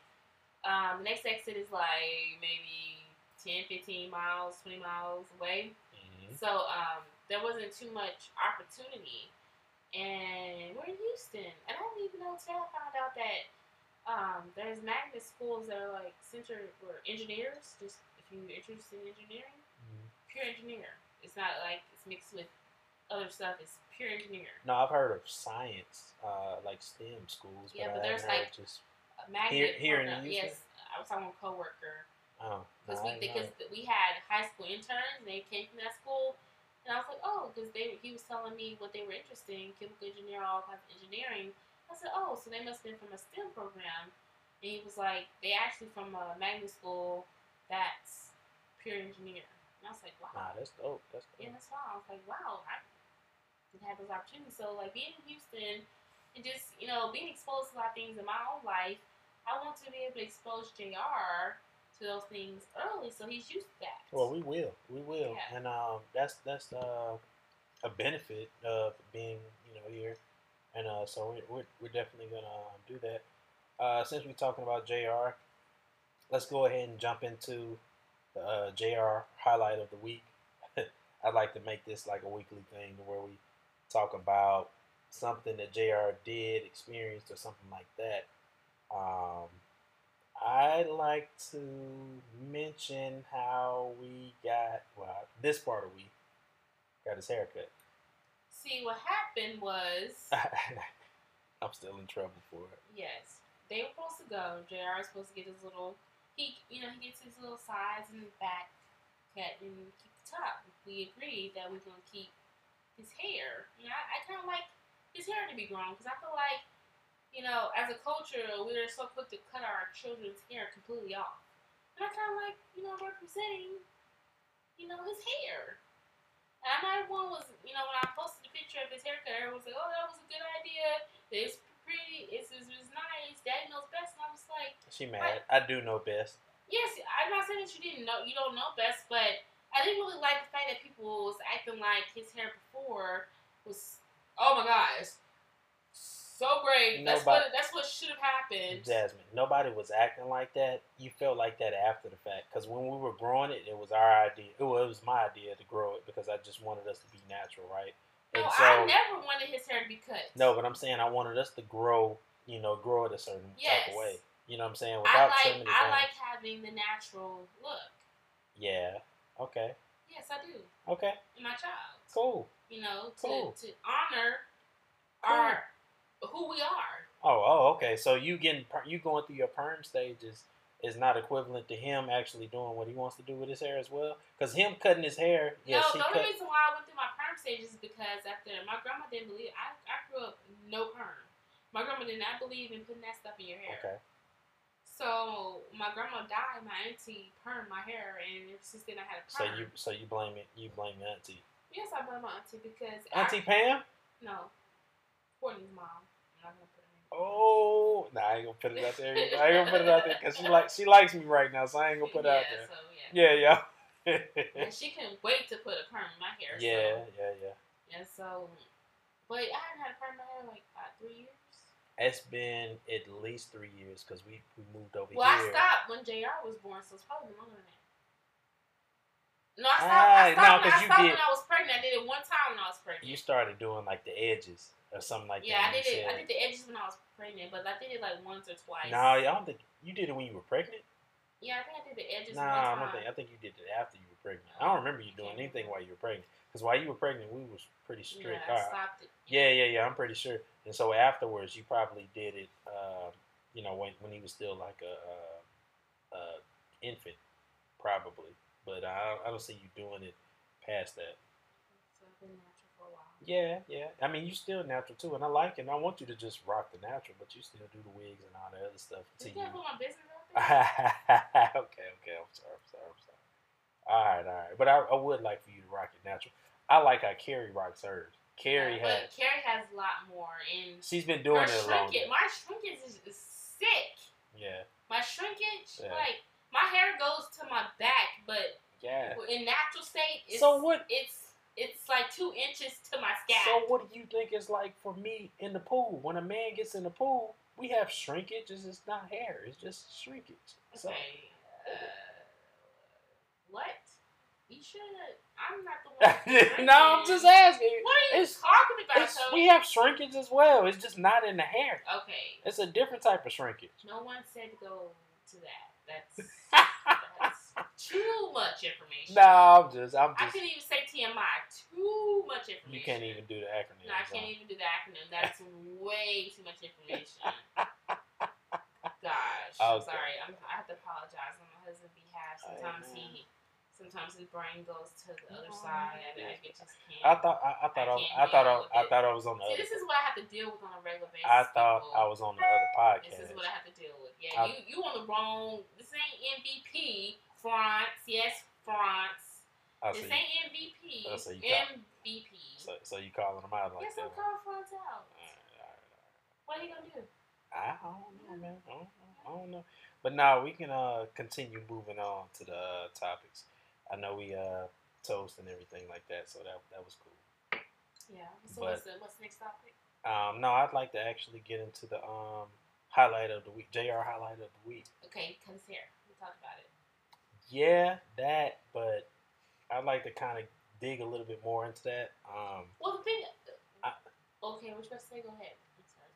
um, the next exit is like maybe 10, 15 miles, 20 miles away. Mhm. So um, there wasn't too much opportunity. And we're in Houston. And I didn't even know until I found out that um, there's magnet schools that are like centered for engineers. Just if you're interested in engineering. Pure engineer. It's not like it's mixed with other stuff. It's pure engineer. No, I've heard of science, uh, like STEM schools, Yeah, but, but there's, like, just A magnet Here- here in. Houston? Yes, I was talking with a coworker. oh, because no, we because we had high school interns and they came from that school and I was like oh because they he was telling me what they were interested in chemical engineering all kinds of engineering I said oh so they must have been from a STEM program and he was like they actually from a magnet school that's pure engineer and I was like wow Nah, that's dope. That's dope. yeah that's why I was like wow I didn't have those opportunities so like being in Houston and just you know being exposed to a lot of things in my own life I want to be able to expose Jr to those things early, so he's used to that. Well, we will, we will, Yeah. and um, that's that's uh, a benefit of being you know here, and uh, so we're we're, we're definitely gonna um, do that. Uh, since we're talking about Jr., let's go ahead and jump into the uh, Jr. highlight of the week. I'd like to make this like a weekly thing where we talk about something that Jr. did, experienced, or something like that. Um, I'd like to mention how we got well this part of we got his haircut. See, what happened was, I'm still in trouble for it. yes, they were supposed to go. Jr. was supposed to get his little, he, you know, he gets his little sides and back cut and keep the top. We agreed that we're gonna keep his hair. You know, I, I kind of like his hair to be grown because I feel like, you know, as a culture, we're so quick to cut our children's hair completely off. And I kind of like, you know, representing, you know, his hair. And I know everyone was, you know, when I posted the picture of his haircut, everyone was like, oh, that was a good idea. It's pretty. It's, nice. Daddy knows best. And I was like, She mad. I do know best. yes, I'm not saying that you didn't know, you don't know best, but I didn't really like the fact that people was acting like his hair before was, oh my gosh, so great. That's what that's what should have happened. Jasmine, nobody was acting like that. You felt like that after the fact because when we were growing it, it was our idea. It was, it was my idea to grow it because I just wanted us to be natural, right? No, And so I never wanted his hair to be cut. no, but I'm saying I wanted us to grow. You know, grow it a certain type of way. You know what I'm saying? I Without like trimming it I down. like having the natural look. Yeah. Okay. Yes, I do. Okay. In my child. Cool. You know, to, Cool. to honor Cool. our who we are. Oh, oh, okay. So you getting you going through your perm stages is not equivalent to him actually doing what he wants to do with his hair as well. Because him cutting his hair, yes, no, he the only cut. reason why I went through my perm stages because after my grandma didn't believe I, I grew up no perm. My grandma did not believe in putting that stuff in your hair. Okay. So my grandma died, my auntie permed my hair and ever since then I had a perm. So you so you blame it you blame your auntie. Yes, I blame my auntie because Auntie I, Pam? no. Courtney's mom. I'm not gonna put. Oh, nah, I ain't gonna put it out there. I ain't gonna put it out there because she like she likes me right now, so I ain't gonna put it yeah, out there. So yeah. Yeah, yeah. And she couldn't wait to put a perm in my hair. yeah, So, yeah, yeah. and so, but I hadn't had a perm in my hair in like about three years. It's been at least three years because we, we moved over here. Well, I stopped when Jr. was born, so it's probably longer than that. No, I stopped. Ah, I no, stopped, 'cause I you stopped did- when I was pregnant. I did it one time when I was pregnant. You started doing like the edges or something like yeah, that. Yeah, I did it. I did the edges when I was pregnant, but I did it like once or twice. No, I don't think you did it when you were pregnant. Yeah, I think I did the edges Nah, I don't think. I think you did it after you were pregnant. I don't remember you doing anything while you were pregnant. Because while you were pregnant, we was pretty strict. yeah, I stopped it. Yeah, yeah, yeah. I'm pretty sure. And so afterwards, you probably did it. Uh, you know, when when he was still like a, uh uh infant, probably. But I don't, I don't see you doing it past that. So I've been natural for a while. Yeah, yeah. I mean, you're still natural too, and I like it. And I want you to just rock the natural, but you still do the wigs and all the other stuff. You can't put my business. okay, okay. I'm sorry. I'm sorry. I'm sorry. All right, all right. But I, I would like for you to rock it natural. I like how Carrie rocks hers. Carrie Yeah, has. Carrie has a lot more, and She's been doing it shrinkage. My shrinkage is, is sick. Yeah, My shrinkage, Yeah. like my hair goes to my back, but yeah. in natural state, it's, So what- It's it's like two inches to my scalp. So what do you think it's like for me in the pool? When a man gets in the pool, we have shrinkage. It's just not hair. It's just shrinkage. So okay. Uh, what? You should. I'm not the one. no, I'm just asking. What are you It's- talking about? We have shrinkage as well. It's just not in the hair. Okay. It's a different type of shrinkage. No one said to go to that. That's that's too much information. no, I'm just. I'm just. I can't even say TMI. Too much information. You can't even do the acronym. No, I can't even do the acronym. That's way too much information. Gosh, I'm sorry. I'm, I have to apologize on my husband's behalf. Sometimes man. he, sometimes his brain goes to the other Oh, side. and I just can't. I thought. I, I thought. I, I I thought. I, I thought I was on the See, other. this is what I have to deal with on a regular basis. I thought people. I was on the other podcast. This is what I have to deal with. Yeah, I- you you on the wrong. This ain't MVP. France, yes, France. I This see. ain't MVP. Oh, so you MVP. So, so you calling them out like yes, that? I'm calling France out. Alright, alright, What are you gonna do? I don't know, man. I don't know. I don't know. But now we can uh continue moving on to the uh, topics. I know we uh toast and everything like that, so that that was cool. Yeah. So But- what's the what's the next topic? Um, no, I'd like to actually get into the um highlight of the week, Jr. highlight of the week. Okay, cut here. We talked about it. Yeah, that, but I'd like to kind of dig a little bit more into that. Um, Well, the thing. I- okay, which best say? Go ahead.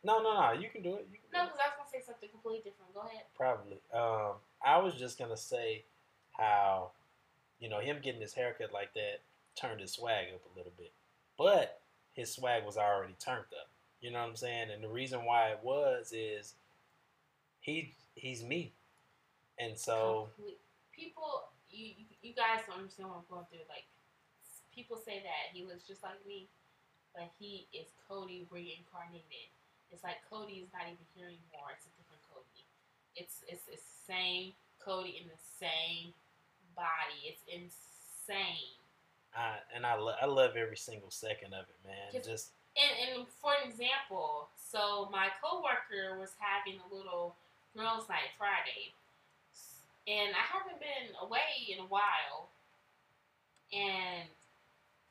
No, no, no, you can do it. You can No, because I was gonna say something completely different. Go ahead. Probably. Um, I was just gonna say how, you know, him getting his haircut like that turned his swag up a little bit, but his swag was already turned up. You know what I'm saying? And the reason why it was is he he's me, and so Complete- people, you you- guys don't understand what I'm going through. Like, people say that he looks just like me, but he is Cody reincarnated. It's like Cody is not even here anymore. It's a different Cody. It's it's it's the same Cody in the same body. It's insane. I and I lo- I love every single second of it, man. Just And, and for an example, so my coworker was having a little girls' night Friday, and I haven't been away in a while, and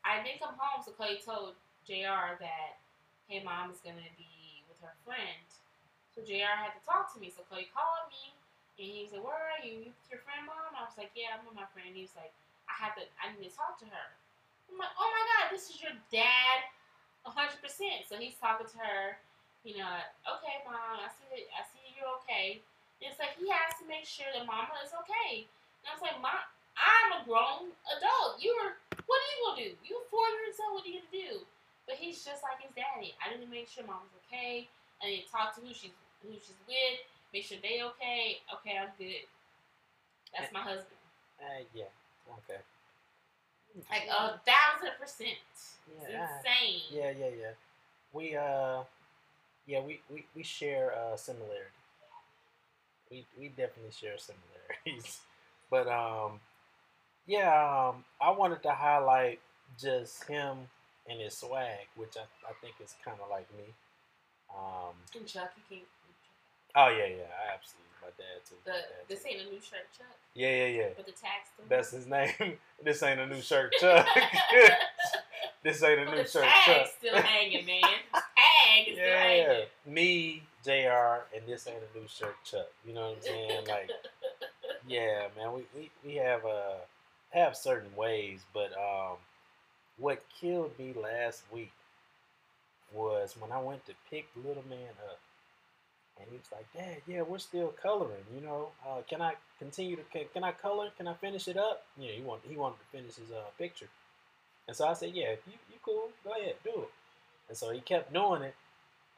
I didn't come home. So Cody told Jr. that, "Hey, mom is gonna be with her friend." So Jr. had to talk to me. So Cody called me, and he was like, "Where are you? You with your friend, mom?" I was like, "Yeah, I'm with my friend." He was like, "I have to. I need to talk to her." I'm like, "Oh my god, this is your dad." hundred percent. So he's talking to her, you know, okay, mom, I see that I see you're okay. It's like he has to make sure that mama is okay. And I was like, Mom, I'm a grown adult. You're what are you gonna do? You're four years old, what are you gonna do? But he's just like his daddy. I need to make sure mama's okay. I need to talk to who she's who she's with, make sure they okay. Okay, I'm good. That's my husband. uh, yeah, okay. Like a thousand percent. It's Yeah, insane. Yeah, yeah, yeah. We uh, yeah, we we, we share uh similarity. We we definitely share similarities, but um, yeah, um, I wanted to highlight just him and his swag, which I, I think is kind of like me. Um, And Chuck, you can't. oh yeah, yeah, I absolutely my dad too. The, dad this too. ain't a new shirt, Chuck, Yeah, yeah, yeah. but the tag's still. That's his name. this ain't a new shirt, Chuck. this ain't a new the shirt, tag's Chuck. still hanging, man. The tag is still Yeah, hanging. me, Jr. and this ain't a new shirt, Chuck. You know what I'm saying? Like, yeah, man, we we, we have uh have certain ways, but um, what killed me last week was when I went to pick little man up, and he was like, "Dad, yeah, we're still coloring. You know, uh, can I continue to can, can I color? Can I finish it up? Yeah, he want he wanted to finish his uh, picture, and so I said, "Yeah, if you you cool, go ahead, do it." And so he kept doing it,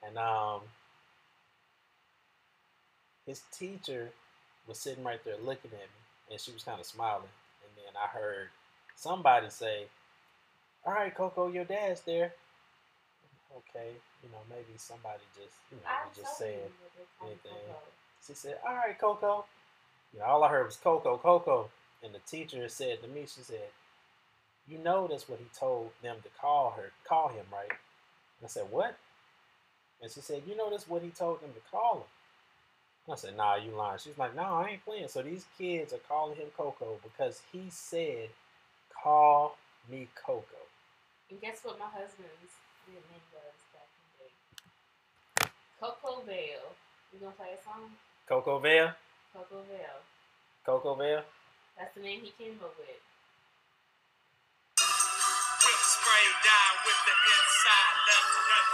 and um, his teacher was sitting right there looking at me, and she was kind of smiling. And then I heard somebody say, "All right, Coco, your dad's there." Okay, you know maybe somebody just you know I'm just saying. you what they call anything. She said, "All right, Coco." You know, all I heard was Coco, Coco, and the teacher said to me, she said, "You know that's what he told them to call her, call him, right?" And I said, "What?" And she said, "You know that's what he told them to call him." I said, "Nah, you lying." She's like, "No, I ain't playing." So these kids are calling him Coco because he said, "Call me Coco." And guess what my husband's real name was back in the day? Coco Vale. You gonna play a song? Coco Vale, Coco Vale. Coco Vale. That's the name he came up with. Whip spray down with the inside left.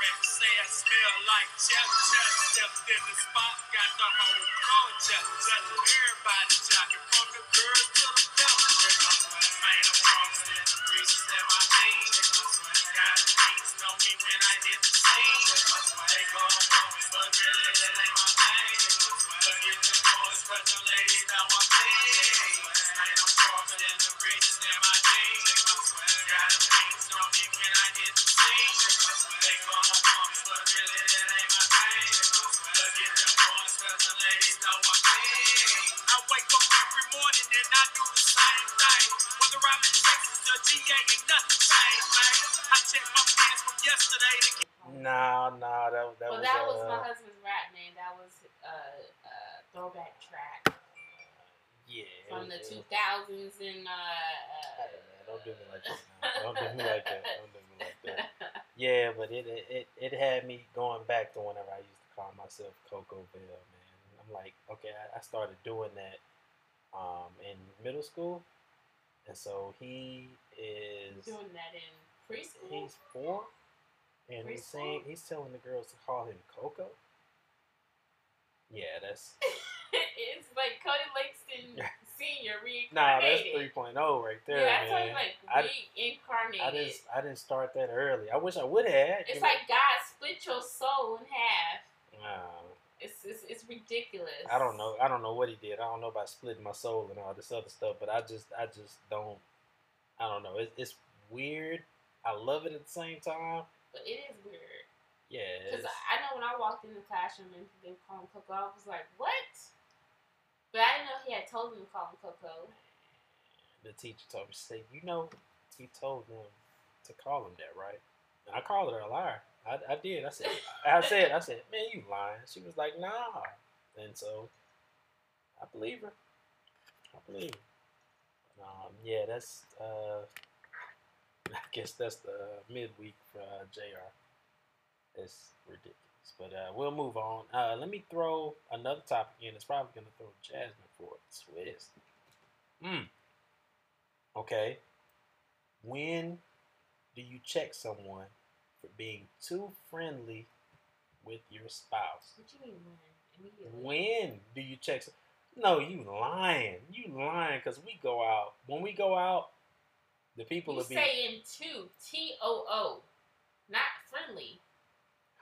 Rats say I smell like. Chef stepped in the spot, got the whole chef. Chef everybody jocking from the girls to the fellas. Man, I'm crossing 2000s and uh, don't do me like that. Don't do me like that. Don't do me like that. Yeah, but it it it had me going back to whenever I used to call myself Coco Bell, man. I'm like, okay, I, started doing that um, in middle school, and so he is doing that in preschool. he's four, and he's saying he's telling the girls to call him Coco. Yeah, that's it's like Cody Langston Senior reincarnated. nah, that's 3.0 right there, yeah, that's man. like, like I- reincarnated. I didn't I didn't start that early. I wish I would have. it's know. like God split your soul in half. Nah, It's, it's it's ridiculous. I don't know. I don't know what he did. I don't know about splitting my soul and all this other stuff. But I just, I just don't. I don't know. It's, it's weird. I love it at the same time. but it is weird. Yeah. Because I know when I walked in the classroom and they called Coco, I was like, what? But I didn't know he had told them to call him Coco. the teacher told me, she said, you know, he told them to call him that, right? And I called her a liar. I, I did. I said, I said, I said, man, you lying. She was like, nah. And so, I believe her. I believe her. Um, yeah, that's. Uh, I guess that's the midweek for uh, Jr. It's ridiculous, but uh, we'll move on. Uh, let me throw another topic in. It's probably gonna throw Jasmine for a twist. Hmm. Okay. When do you check someone for being too friendly with your spouse? What you mean when? When do you check? No, you lying. You lying because we go out. When we go out, the people You will be. saying two. T O O. Not friendly.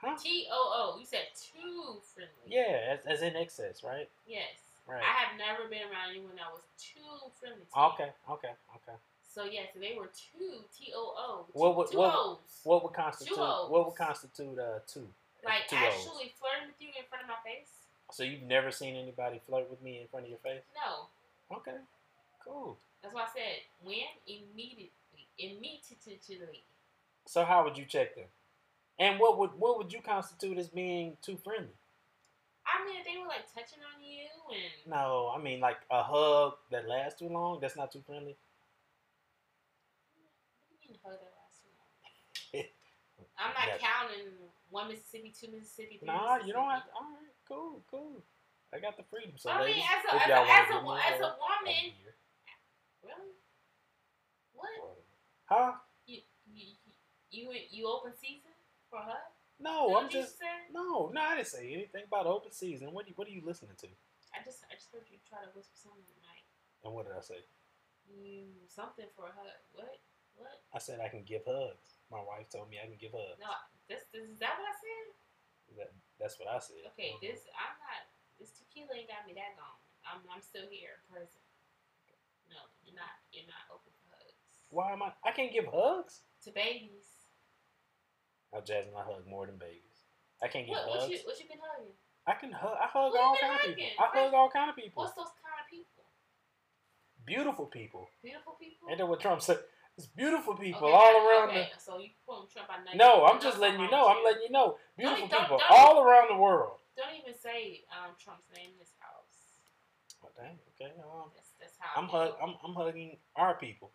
Huh? T O O. You said too friendly. Yeah, as, as in excess, right? Yes. Right. I have never been around anyone that was too friendly to. Okay, okay, okay. So yes, they were two T O O. What would- what- would constitute? O's. What would constitute uh two? like two actually flirting with you in front of my face? So you've never seen anybody flirt with me in front of your face? No. Okay, cool. That's why I said when immediately, immediately. So how would you check them? And what would what would you constitute as being too friendly? I mean, if they were like touching on you and No, I mean like a hug that lasts too long. That's not too friendly. what do you mean hug that last too long? I'm not counting one Mississippi, two Mississippi, three Nah, Mississippi. you don't have. To, All right, cool, cool. I got the freedom. So, I mean, as a- as a- as a give me wo- as a woman-. Really? What? Huh? You you you, you open season for her? No, I'm that what you just. No, no, I didn't say anything about open season. What, do you, what are you listening to? I just I just heard you try to whisper something like And what did I say? you something for a hug. What? What? I said I can give hugs. My wife told me I can give hugs. No, this, this is that what I said? That, that's what I said. Okay, mm-hmm. this I'm not. This tequila ain't got me that gone. I'm I'm still here in person. No, you're not. You're not open for hugs. Why am I? I can't give hugs. To babies. Now, Jasmine, I hug more than babies. I can't get What? hugs. What you what you been hugging? I can hug. I hug all kind of people. I hug all kind of people. What's those kind of people? Beautiful people. Beautiful people. And then what Trump said? It's beautiful people Okay, all around okay, So you pulling Trump out the. No, I'm just letting you know. I'm letting you know. Beautiful Don't- people don't- all around the world. Don't even say um, Trump's name in this house. Oh, dang. Okay. Um, That's that's how. I'm hug. I'm, I'm hugging our people.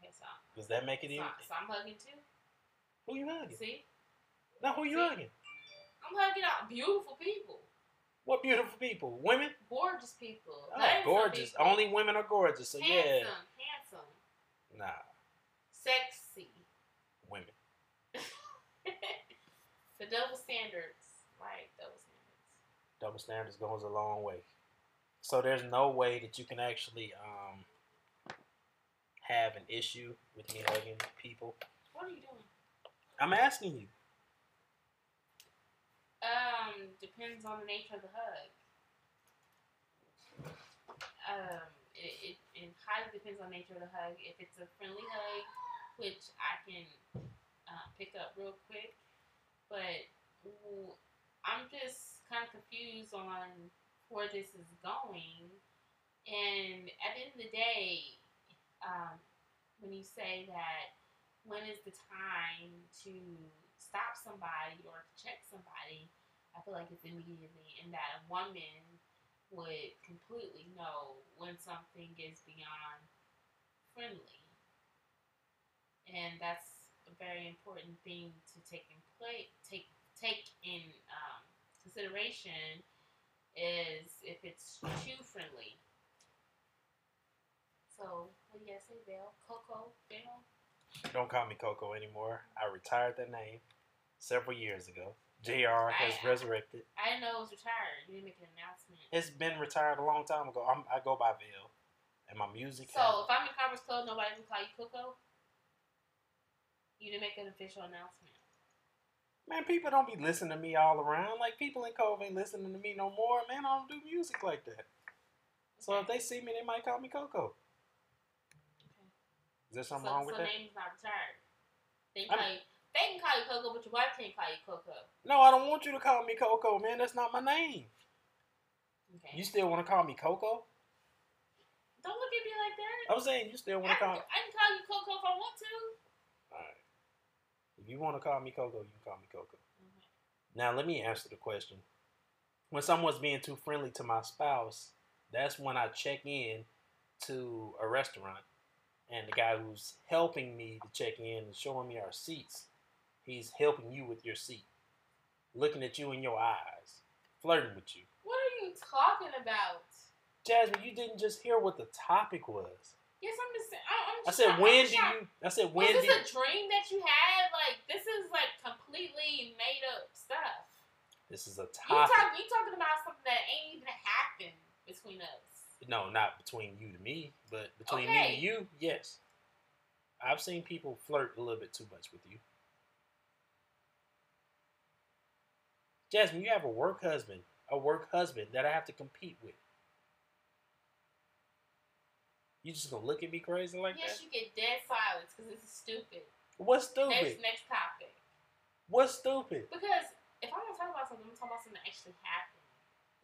Okay, so, Does that make it so, even? so I'm hugging too. Who you hugging? See, Now who you See? hugging? I'm hugging out beautiful people, What beautiful people? Women? gorgeous people, Oh, gorgeous. people. Only women are gorgeous. So yeah. handsome, yeah. handsome, Nah, sexy. women. the double standards, Like Double standards. Double standards goes a long way. So there's no way that you can actually um, have an issue with me hugging people. What are you doing? I'm asking you. Um, depends on the nature of the hug. Um, it, it, it highly depends on the nature of the hug. If it's a friendly hug, which I can uh, pick up real quick, but I'm just kind of confused on where this is going. And at the end of the day, um, when you say that when is the time to stop somebody or to check somebody, I feel like it's immediately, and that a woman would completely know when something is beyond friendly. And that's a very important thing to take in play, take take in um, consideration is if it's too friendly. So, what do you guys say, Belle? Coco, Belle? Don't call me Coco anymore. I retired that name several years ago. JR has I- resurrected. I didn't know it was retired. You didn't make an announcement. It's been retired a long time ago. I'm, I go by Ville. And my music. So if I'm in Conference Club, nobody can call you Coco. You didn't make an official announcement. Man, people don't be listening to me all around. Like people in Cove ain't listening to me no more. Man, I don't do music like that. So if they see me, they might call me Coco. Is there So, wrong with so that? name's not retired. They can call you. They can call you Coco, but your wife can't call you Coco. No, I don't want you to call me Coco, man. That's not my name. Okay. You still want to call me Coco? Don't look at me like that. I'm saying you still want to call. I can call you Coco if I want to. All right. If you want to call me Coco, you can call me Coco. Okay. Now let me answer the question. When someone's being too friendly to my spouse, that's when I check in to a restaurant, and the guy who's helping me to check in and showing me our seats, he's helping you with your seat, looking at you in your eyes, flirting with you. What are you talking about? Jasmine, you didn't just hear what the topic was. Yes, I'm just. I, I'm I said, try- when I'm do try- you? I said, when do? this You, a dream that you had? Like this is like completely made up stuff. this is a You topic. talk, you talking about something that ain't even happened between us. No, not between you to me, but between me and you, yes. I've seen people flirt a little bit too much with you. Jasmine, you have a work husband, a work husband that I have to compete with. You just gonna look at me crazy like yes, that? Yes, you get dead silence because this is stupid. What's Next, stupid? next topic. What's stupid? Because if I'm gonna talk about something, I'm gonna talk about something that actually happened.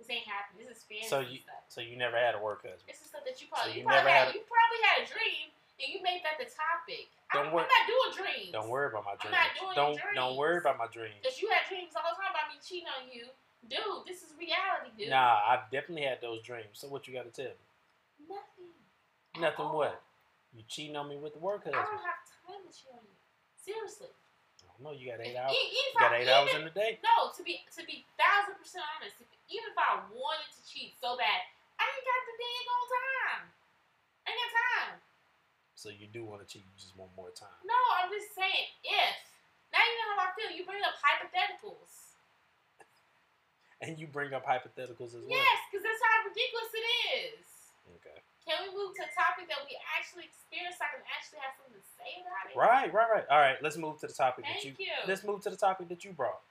This ain't happened. This is fantasy So you, stuff. so you never had a work husband. This is stuff that you probably, So you, you probably never had, had a- you probably had a dream and you made that the topic. Don't I'm, wor- I'm not doing dreams. Don't worry about my dreams. I'm not doing don't dreams. don't worry about my dreams. Because you had dreams all the time about me cheating on you. Dude, this is reality, dude. Nah, I've definitely had those dreams. So what you got to tell me? Nothing. Nothing what? You cheating on me with the work husband? I don't have time to cheat on you. Seriously. Know you got eight hours. even if You got eight hours in the day. No, to be to be thousand percent honest, if, even if I wanted to cheat so bad, I ain't got the dang on time. I ain't got time. So you do want to cheat. You just want more time. No, I'm just saying if. Now you know how I feel. You bring up hypotheticals. And you bring up hypotheticals as well. Yes, because that's how ridiculous it is. Can we move to a topic that we actually experienced So I can actually have something to say about it. Right, right, right. All right. Let's move to the topic that you. Thank you. Let's move to the topic that you brought.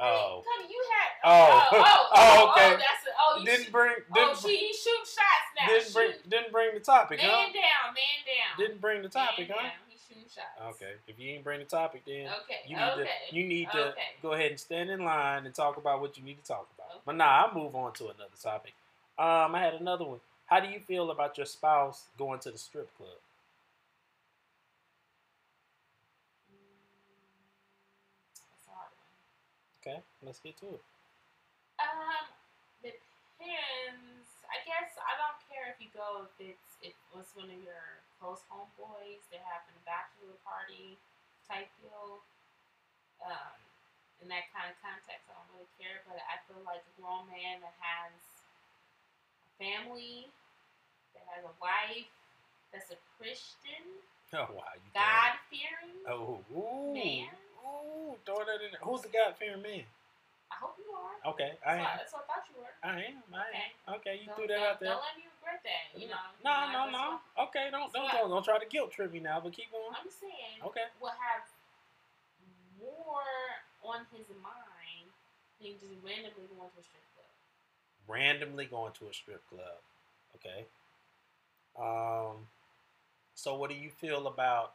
Oh. You had. Oh. oh, oh, Oh, oh, oh okay. Oh, that's it. Oh, Didn't shoot- bring. Oh, Didn't, she he shoot shots now. didn't bring. Didn't bring the topic, huh? Man down, man down. Didn't bring the topic, man huh? Down. He's shooting shots. Okay. If you ain't bring the topic, then Okay. you need okay. to. You need to okay. go ahead and stand in line and talk about what you need to talk about. Okay. But nah, I'll move on to another topic. Um, I had another one. How do you feel about your spouse going to the strip club? That's a hard one. Okay, let's get to it. Um, depends. I guess I don't care if you go if it's if it's one of your close homeboys. They're having a bachelor party type deal. Um, in that kind of context, I don't really care. But I feel like a grown man that has family, that has a wife, that's a Christian, Oh wow, you God fearing. Oh, ooh, Man. ooh, throw that in there. Who's the God fearing man? I hope you are. Okay, That's I what, am. that's what I thought you were. I am. I am. Okay, you Don't- threw that out there. Don't let me regret that. You know. no, You know, no, no. what- Okay, don't that's don't don't, don't try to guilt trip me now, but keep going. I'm saying. Okay. Will have more on his mind than just randomly going to a strip club. Randomly going to a strip club. Okay. Um. So, what do you feel about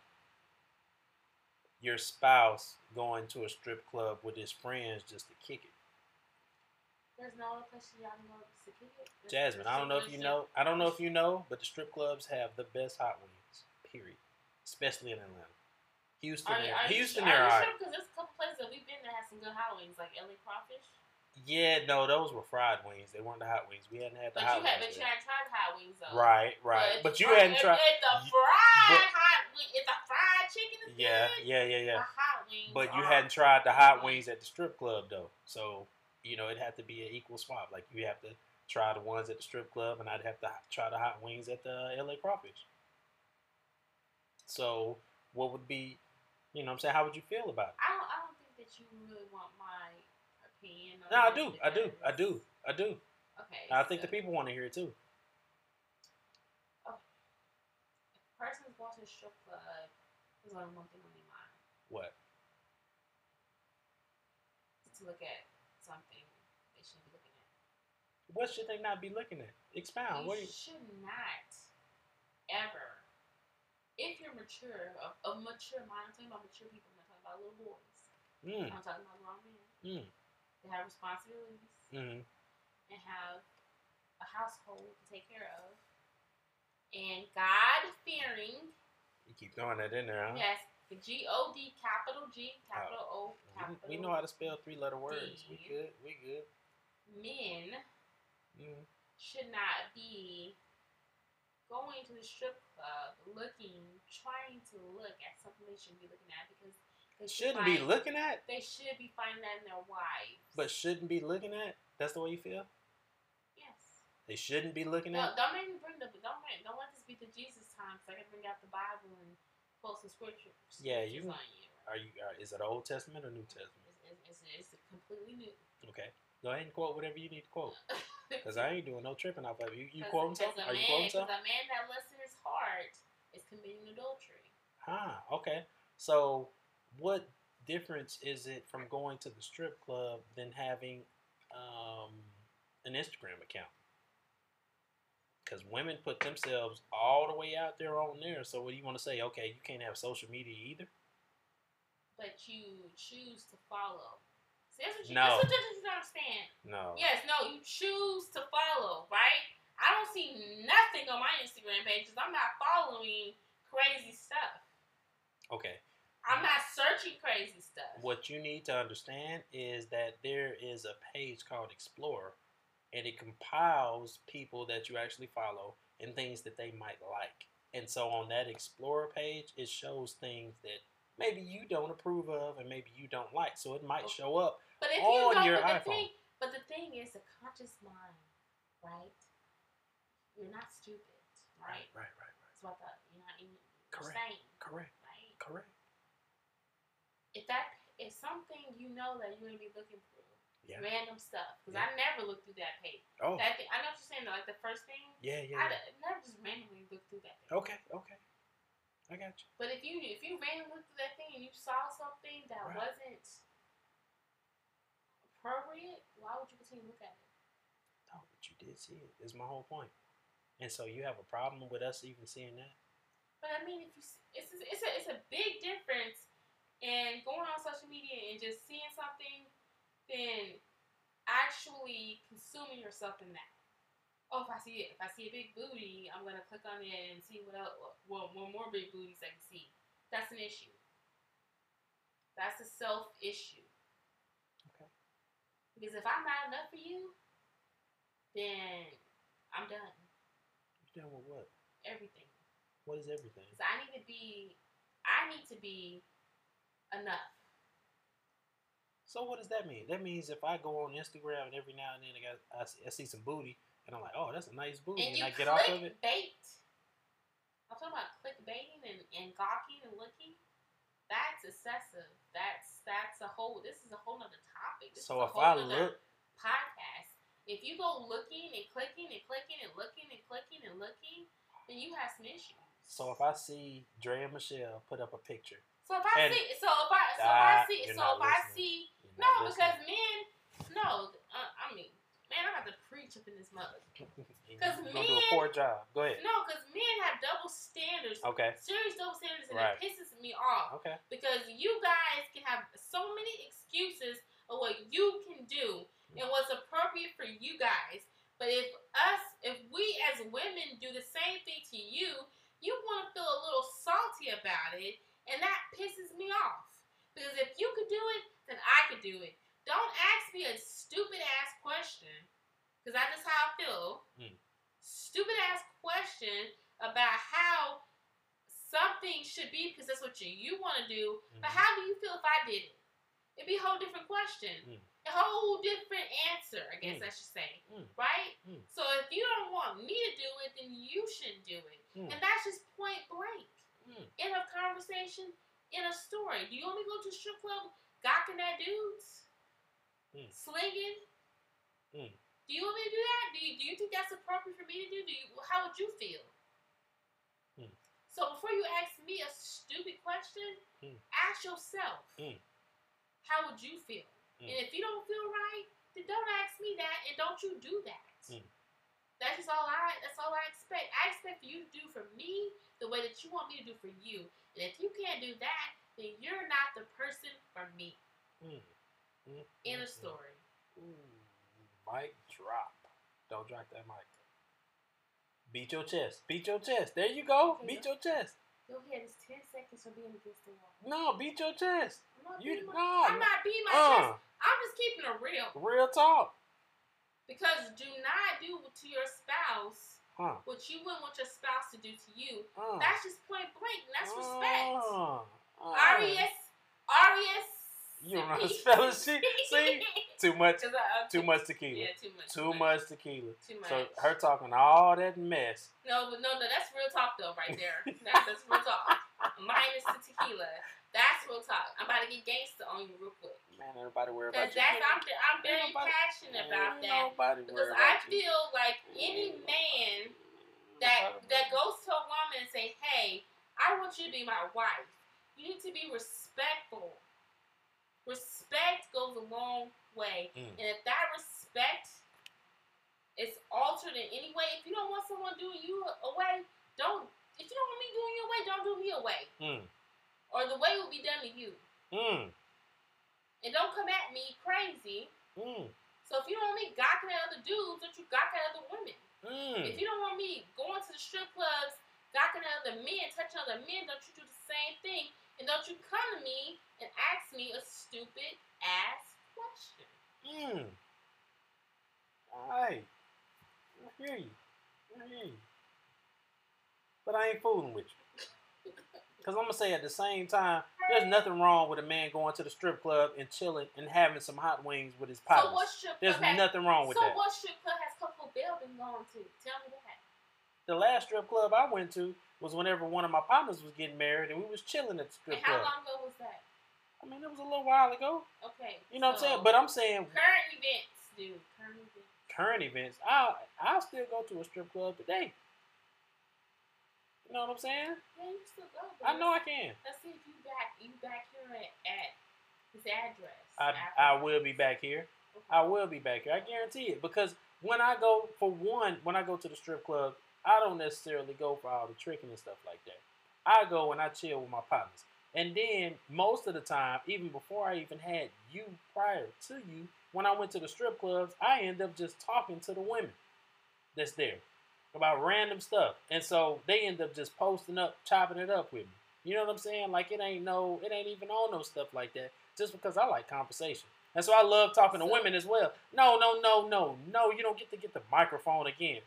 your spouse going to a strip club with his friends just to kick it? There's no other place y'all go to kick it. There's- Jasmine, I don't know if you know. I don't know if you know, but the strip clubs have the best hot wings. Period. Especially in Atlanta. Houston, Are, you- are, you Houston, they're are you alright. sure? Because there's a couple places that we've been that have some good hot wings, like LA Crawfish. Yeah, no, those were fried wings. They weren't the hot wings. We hadn't had the But hot you wings. but you hadn't tried hot wings though. Right, right. But, you if- hadn't tried. If the fried but- hot wing, if the fried chicken is Yeah, good, yeah, yeah, the hot wings. But you hadn't tried the hot wings at the strip club though. So you know it had to be an equal swap. Like you have to try the ones at the strip club, and I'd have to try the hot wings at the uh, LA Crawfish. So what would be, you know, what I'm saying, how would you feel about it? I don't. I don't think that you really want my opinion. No, I do, I do, I do, I do. Okay. I think the people want to hear it too. If a person's going to a strip club, there's only one thing on their mind: What? to look at something they shouldn't be looking at. What should they not be looking at? Expound. you What? you- should not ever, if you're mature, of, of mature mind. I'm talking about mature people. I'm not talking about little boys. Mm, I'm talking about grown men. mm, They have responsibilities mm. and have a household to take care of, and God fearing. You keep throwing that in there, huh? Yes, the G O D capital G capital O We- capital. We know how to spell three letter words. We good. We good. men Mm. should not be going to the strip club looking, trying to look at something they shouldn't be looking at because they should Shouldn't be find- looking at, They should be finding that in their wives. but shouldn't be looking at. That's the way you feel. yes. They shouldn't be looking No, at. don't make me bring the don't make, don't let this be the Jesus time so I can bring out the Bible and quote some scriptures. Yeah, you- on you. Are you? Are, is it Old Testament or New Testament? It's, it's, it's completely new. Okay. Go ahead and quote whatever you need to quote. Cause I ain't doing no tripping off of you. You quoting cause something? a Are you man- quoting something? a man that lusts in his heart is committing adultery. Ah, okay. So, what difference is it from going to the strip club than having um, an Instagram account? Because women put themselves all the way out there on there. So, what do you want to say? Okay, you can't have social media either. but you choose to follow. See, that's what you, No. that's what you don't understand. No. Yes, no, you choose to follow, right? I don't see nothing on my Instagram page because I'm not following crazy stuff. Okay. I'm not searching crazy stuff. What you need to understand is that there is a page called Explorer, and it compiles people that you actually follow and things that they might like. And so on that Explorer page, it shows things that maybe you don't approve of and maybe you don't like. So it might show up. But if On you don't, your but the iPhone. thing, but the thing is, the conscious mind, right? You're not stupid, right? Right, right, right. That's what the you're not even Correct. saying, Correct. right? Correct. If that is something you know that you're gonna be looking through, Yeah. random stuff, because Yeah. I never looked through that page. Oh, That thing, I know what you're saying. Though, like the first thing, yeah, yeah. I never just randomly looked through that. Page. Okay, okay. I got you. But if you if you randomly looked through that thing and you saw something that Right. wasn't appropriate, why would you continue to look at it? No, but you did see it. Is my whole point. And so you have a problem with us even seeing that? But I mean, if you it's a, it's a it's a big difference in going on social media and just seeing something, than actually consuming yourself in that. Oh, if I see it, if I see a big booty, I'm gonna click on it and see what else, what, what more big booties I can see. That's an issue. That's a self issue. Okay. Because if I'm not enough for you, then I'm done. You done with what? Everything. What is everything? Because I need to be, I need to be enough. So what does that mean? That means if I go on Instagram and every now and then I got I see, I see some booty and I'm like, oh, that's a nice booty, And and, I get off of it. bait. I'm talking about clickbaiting and, and gawking and looking. That's excessive. That's that's a whole. This is a whole other topic. This So if whole I look, podcast, if you go looking and clicking and clicking and looking and clicking and looking, then you have some issues. so if I see Dre and Michelle put up a picture, So if I And- see, so if I, so if I see, so if I see, you're no, because men, no, uh, I mean, man, I have to preach up in this mother. Because men do a poor job. Go ahead. No, because men have double standards, Okay. serious double standards, and Right. it pisses me off Okay. because you guys can have so many excuses of what you can do and what's appropriate for you guys. But if us, if we as women do the same thing to you, you want to feel a little salty about it, and that pisses me off. Because if you could do it, then I could do it. Don't ask me a stupid ass question, because that's just how I feel. Mm. Stupid ass question about how something should be because that's what you, you want to do. But Mhm. how do you feel if I did it? It'd be a whole different question. Mm. A whole different answer, I guess Mm. I should say. Mm. Right? Mm. So if you don't want me to do it, then you shouldn't do it. Mm. And that's just point blank. Mm. In a conversation, in a story. Do you want me to go to a strip club gawking at dudes? Mm. Slinging? Mm. Do you want me to do that? Do you, do you think that's appropriate for me to do? Do you, how would you feel? Mm. So before you ask me a stupid question, Mm. ask yourself, Mm. how would you feel? And if you don't feel right, then don't ask me that, and don't you do that. That's just all I. That's all I expect. I expect for you to do for me the way that you want me to do for you. And if you can't do that, then you're not the person for me. Mm. Mm. Of Mm. story. Ooh, mic drop. Don't drop that mic. Beat your chest. Beat your chest. There you go. Okay. Beat your chest. Go ahead. It's ten seconds from being against the wall. No, beat your chest. I'm not You beating my, no. I'm not beating my uh, chest. I'm just keeping it real. real talk. Because do not do to your spouse Huh. what you wouldn't want your spouse to do to you. Uh, That's just point blank. And that's respect. uh, uh. R E S R E S. You don't know how to spell it. See, too much, I, too much tequila. Yeah, too much. Too much tequila. Too much. So her talking all that mess. No, but no, no, that's real talk though, right there. That's, that's real talk. Minus the tequila. That's real talk. I'm about to get gangster on you real quick. Man, everybody worry about you. that's I'm I'm very nobody- passionate about that. Because I you. feel like any man that that goes to a woman and say, "Hey, I want you to be my wife. You need to be respectful. Respect goes a long way, Mm. and if that respect is altered in any way, if you don't want someone doing you away, don't. If you don't want me doing you away, don't do me away, Mm. or the way will be done to you. Mm. And don't come at me crazy. Mm. So if you don't want me gawking at other dudes, don't you gawk at other women? Mm. If you don't want me going to the strip clubs, gawking at other men, touching other men, don't you do the same thing? And don't you come to me and ask me a stupid ass question. Mm. All right. I hear you. I hear you. But but I ain't fooling with you. Cause I'm gonna say at the same time, there's nothing wrong with a man going to the strip club and chilling and having some hot wings with his So what strip there's has, nothing wrong with so that. what strip club has Coco Bell been going to? Tell me that. The last strip club I went to was whenever one of my partners was getting married and we was chilling at the strip club. And how club. long ago was that? I mean, it was a little while ago. Okay. You know what I'm saying? But I'm saying current events, dude. Current events. current events, I'll I'll still go to a strip club today. You know what I'm saying? Yeah, you still go. I know I can. Let's see if you back you back here at, at his address. I I will be back here. Okay. I will be back here. I guarantee it. Because when I go, for one, when I go to the strip club, I don't necessarily go for all the tricking and stuff like that. I go and I chill with my partners. And then most of the time, even before I even had you prior to you, when I went to the strip clubs, I end up just talking to the women that's there about random stuff. And so they end up just posting up, chopping it up with me. You know what I'm saying? Like it ain't no, it ain't even on no stuff like that. Just because I like conversation. And so I love talking to women as well. No, no, no, no, no. You don't get to get the microphone again.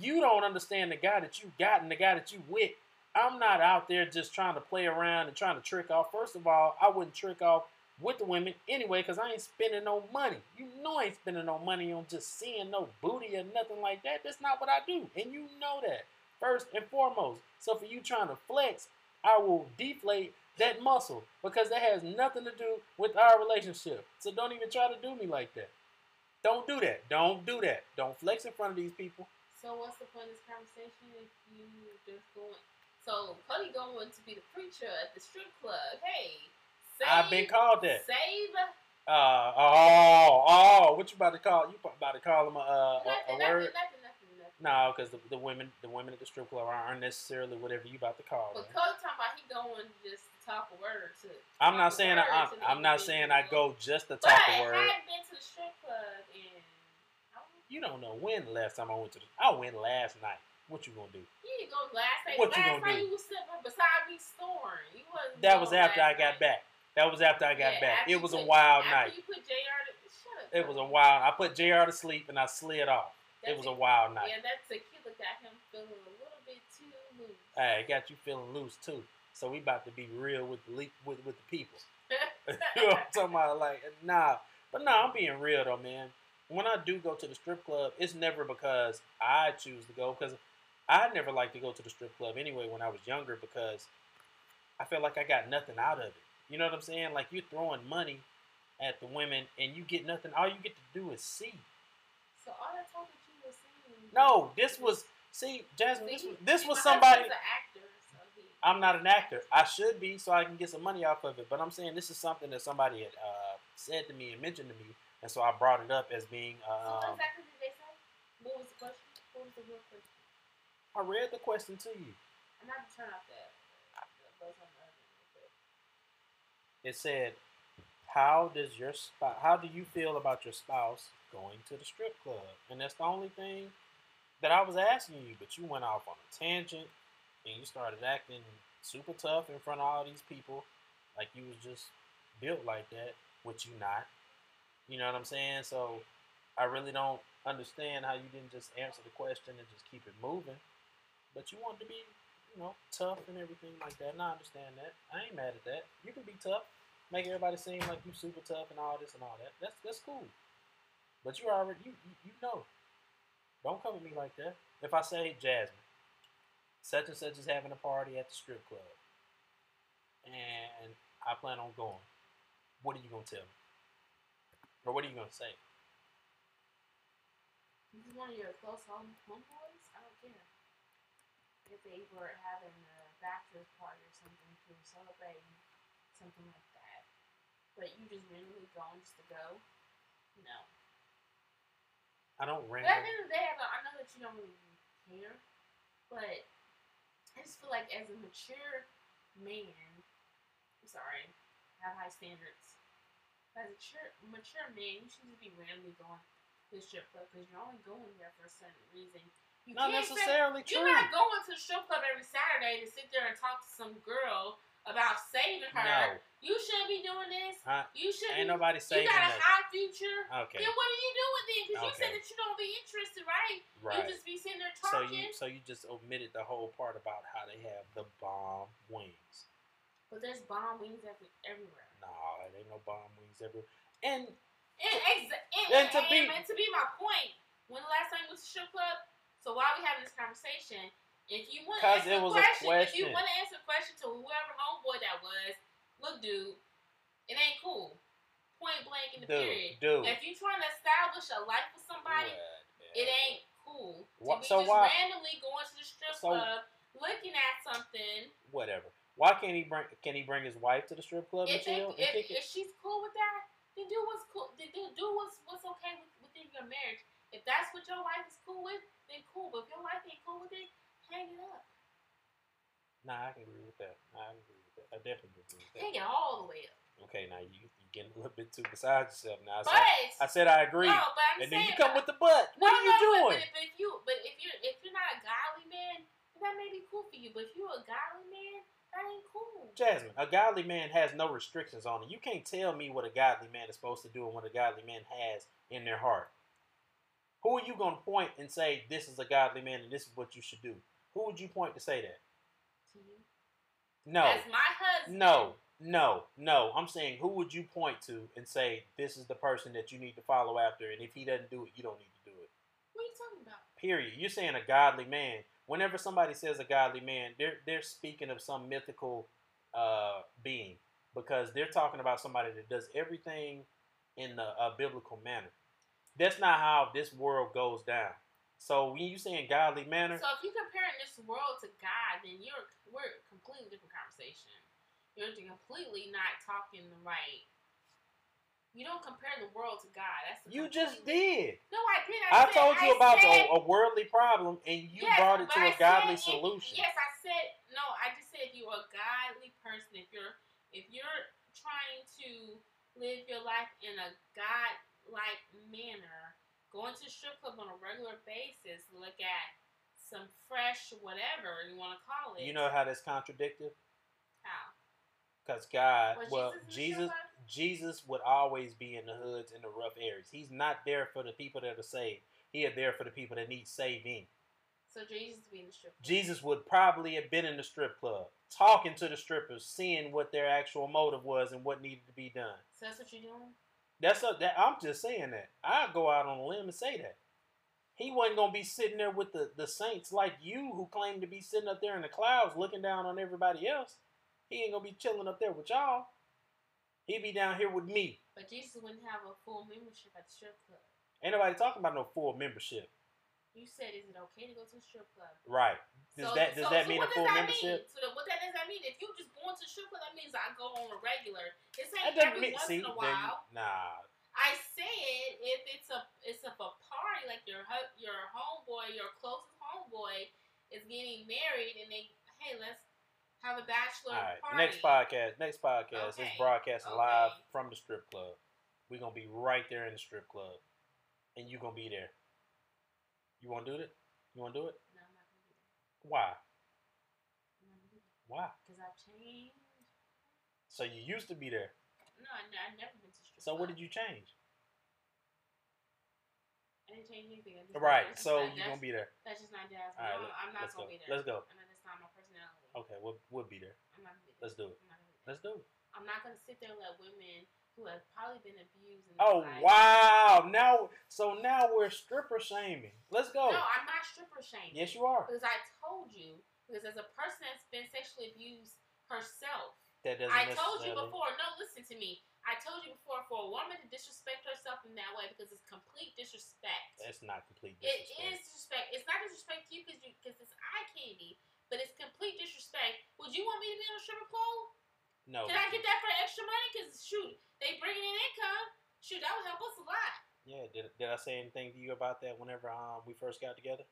You don't understand the guy that you got and the guy that you with. I'm not out there just trying to play around and trying to trick off. First of all, I wouldn't trick off with the women anyway because I ain't spending no money. You know I ain't spending no money on just seeing no booty or nothing like that. That's not what I do. And you know that first and foremost. So for you trying to flex, I will deflate that muscle because that has nothing to do with our relationship. So don't even try to do me like that. Don't do that. Don't do that. Don't flex in front of these people. So what's the point of this conversation if you just going? So Cody going to be the preacher at the strip club. Hey, save, I've been called that. Save Uh, oh, oh, what you about to call? You about to call him a, a, nothing, a nothing, word? nothing. No, because the, the women, the women at the strip club aren't necessarily whatever you about to call them. But Cody talking about he going just to talk a word to. I'm not saying I, I'm, I'm not saying I go just to talk a word. hadn't been to the strip club in. I. You don't know when the last time I went to the. I went last night. What you gonna do? You didn't go last night. What you last gonna night do? you was sitting beside me snoring. You wasn't. That was after I last got night. back. That was after I got Yeah, back. It was a wild night. You put Jr. To, shut up. It was a wild. I put Jr. to sleep and I slid off. It was a te- wild night. Yeah, that tequila got him feeling a little bit too loose. Hey, it got you feeling loose too. So we about to be real with the with with the people. you know what I'm talking about? Like, nah. But nah, I'm being real though, man. When I do go to the strip club, it's never because I choose to go. Because I never liked to go to the strip club anyway when I was younger because I felt like I got nothing out of it. You know what I'm saying? Like you're throwing money at the women and you get nothing. All you get to do is see. so all that talk that you were saying. No, this was see, Jasmine. See, This was this was somebody. an actor, so he. I'm not an actor. I should be, so I can get some money off of it. But I'm saying this is something that somebody had uh, said to me and mentioned to me, and so I brought it up as being. so what Um, exactly did they say? What was the question? What was the real question? I read the question to you. I'm not to turn off the, the buzz on the other one, but It said, "How does your? How do you feel about your spouse going to the strip club?" And that's the only thing that I was asking you. But you went off on a tangent, and you started acting super tough in front of all these people, like you was just built like that, which you not. You know what I'm saying? So I really don't understand how you didn't just answer the question and just keep it moving. But you wanted to be, you know, tough and everything like that. And I understand that. I ain't mad at that. You can be tough. Make everybody seem like you super tough and all this and all that. That's that's cool. But you already you you, know. Don't come at me like that. If I say Jasmine, such and such is having a party at the strip club, and I plan on going, what are you gonna tell me? Or what are you gonna say? This is one of your close home homeboys? I don't care. If they were having a bachelor's party or something to celebrate something like that. But you just randomly going just to go? No. I don't randomly. But at the end of the day, I, I know that you don't really care. But I just feel like as a mature man, I'm sorry, I have high standards. As a mature, mature man, you shouldn't be randomly going to strip club because you're only going there for a certain reason. You Not can't say- necessarily You're not going to the strip club every Saturday to sit there and talk to some girl about saving her. No. You shouldn't be doing this. Huh? You shouldn't. Ain't nobody saving You got a high future. Okay. Then what are you doing then? Because you said that you don't be interested, right? Right. You just be sitting there So talking. you so you just omitted the whole part about how they have the bomb wings. but there's bomb wings every, everywhere. No, there ain't no bomb wings everywhere. And And, exa- and, And to and, be- and to be my point, when the last time you went to strip club? So while we having this conversation, if you want to answer it a was a question, if you want to answer a question to whoever homeboy that was, look, dude, it ain't cool. Point blank in the period. dude, dude. If you trying to establish a life with somebody, What, it ain't cool. To be so just why- randomly going to the strip So- club, looking at something. whatever. Why can't he bring? Can he bring his wife to the strip club If, they, if, if she's cool with that, then do what's cool. Then do, do what's what's okay with, within your marriage. If that's what your wife is cool with, then cool. But if your wife ain't cool with it, hang it up. Nah, I can agree with that. I agree with that. I definitely agree with that. Hang it all the way up. Okay, now you you getting a little bit too beside yourself now. I But said, I said I agree, no, but I'm and saying then you come with the butt. What no, are you no, doing? But, if, if you but if you're if you're not a godly man, then that may be cool for you. But if you're a godly man, that ain't cool. Jasmine, a godly man has no restrictions on it. You can't tell me what a godly man is supposed to do and what a godly man has in their heart. Who are you going to point and say this is a godly man and this is what you should do? Who would you point to say that? To you. No, As my husband. no, no, no. I'm saying who would you point to and say this is the person that you need to follow after, and if he doesn't do it, you don't need to do it. What are you talking about? Period. You're saying a godly man. Whenever somebody says a godly man, they're they're speaking of some mythical uh, being because they're talking about somebody that does everything in a, a biblical manner. That's not how this world goes down. So when you say in godly manner, So if you comparing this world to God, then you're we're a completely different conversation. You're completely not talking the right. You don't compare the world to God. That's a you just did. No, I did. I said- told you I about said, the, a worldly problem, and you Yes, brought it to I a godly said if- solution. yes, I said no. I just said if you're a godly person, if you're if you're trying to live your life in a God-like manner, going to strip club on a regular basis, look at some fresh whatever you want to call it. You know how that's contradictive? how? Because God, Was well, Jesus Jesus. Would always be in the hoods in the rough areas. He's not there for the people that are saved. He is there for the people that need saving. So Jesus be in the strip club. Jesus would probably have been in the strip club, talking to the strippers, seeing what their actual motive was and what needed to be done. So that's what you're doing. That's a, that. I'm just saying that. I'd go out on a limb and say that. He wasn't gonna be sitting there with the, the saints like you, who claim to be sitting up there in the clouds, looking down on everybody else. He ain't gonna be chilling up there with y'all. He'd be down here with me. But Jesus wouldn't have a full membership at the strip club. Ain't nobody talking about no full membership, You said, is it okay to go to the strip club? right? Does So- that does so- that so mean a what full does that membership? Mean? So the, what that does that mean? If you just going to strip club, that means I go on a regular. It's ain't every mean once see. in a while. nah, I said if it's a it's a, a party like your your homeboy, your closest homeboy is getting married, and they hey let's have a bachelor All right, party. next podcast. Next podcast Okay, is broadcasting okay. live from the strip club. We're gonna be right there in the strip club, and you're gonna be there. You want to do it? You want to do it? No, I'm not gonna do that. Why? I'm not gonna do that Why? because I've changed. So you used to be there. No, I, I've never been to strip So club. what did you change? I didn't change anything. Right. So not- you gonna be there. That's just not jazz. All right, No, let- I'm not gonna go. be there. Let's go. I know that's not my personality. Okay, we'll we'll be there. I'm not gonna be there. Let's do it. I'm not gonna be there. Let's do it. I'm not gonna sit there and let women who have probably been abused. In Oh life- wow! Now so now we're stripper shaming. Let's go. No, I'm not stripper shaming. yes, you are. Because I told you, because as a person that's been sexually abused herself, That doesn't. I told you before. No, listen to me. I told you before for a woman to disrespect herself in that way because it's complete disrespect. That's not complete It disrespect. is disrespect. It's not disrespect to you because you because it's eye candy, but it's complete disrespect. Would you want me to be on a stripper pole? No. Can I get that for extra money? Because shoot, they bringing in income. Shoot, that would help us a lot. Yeah. Did, did I say anything to you about that whenever um we first got together?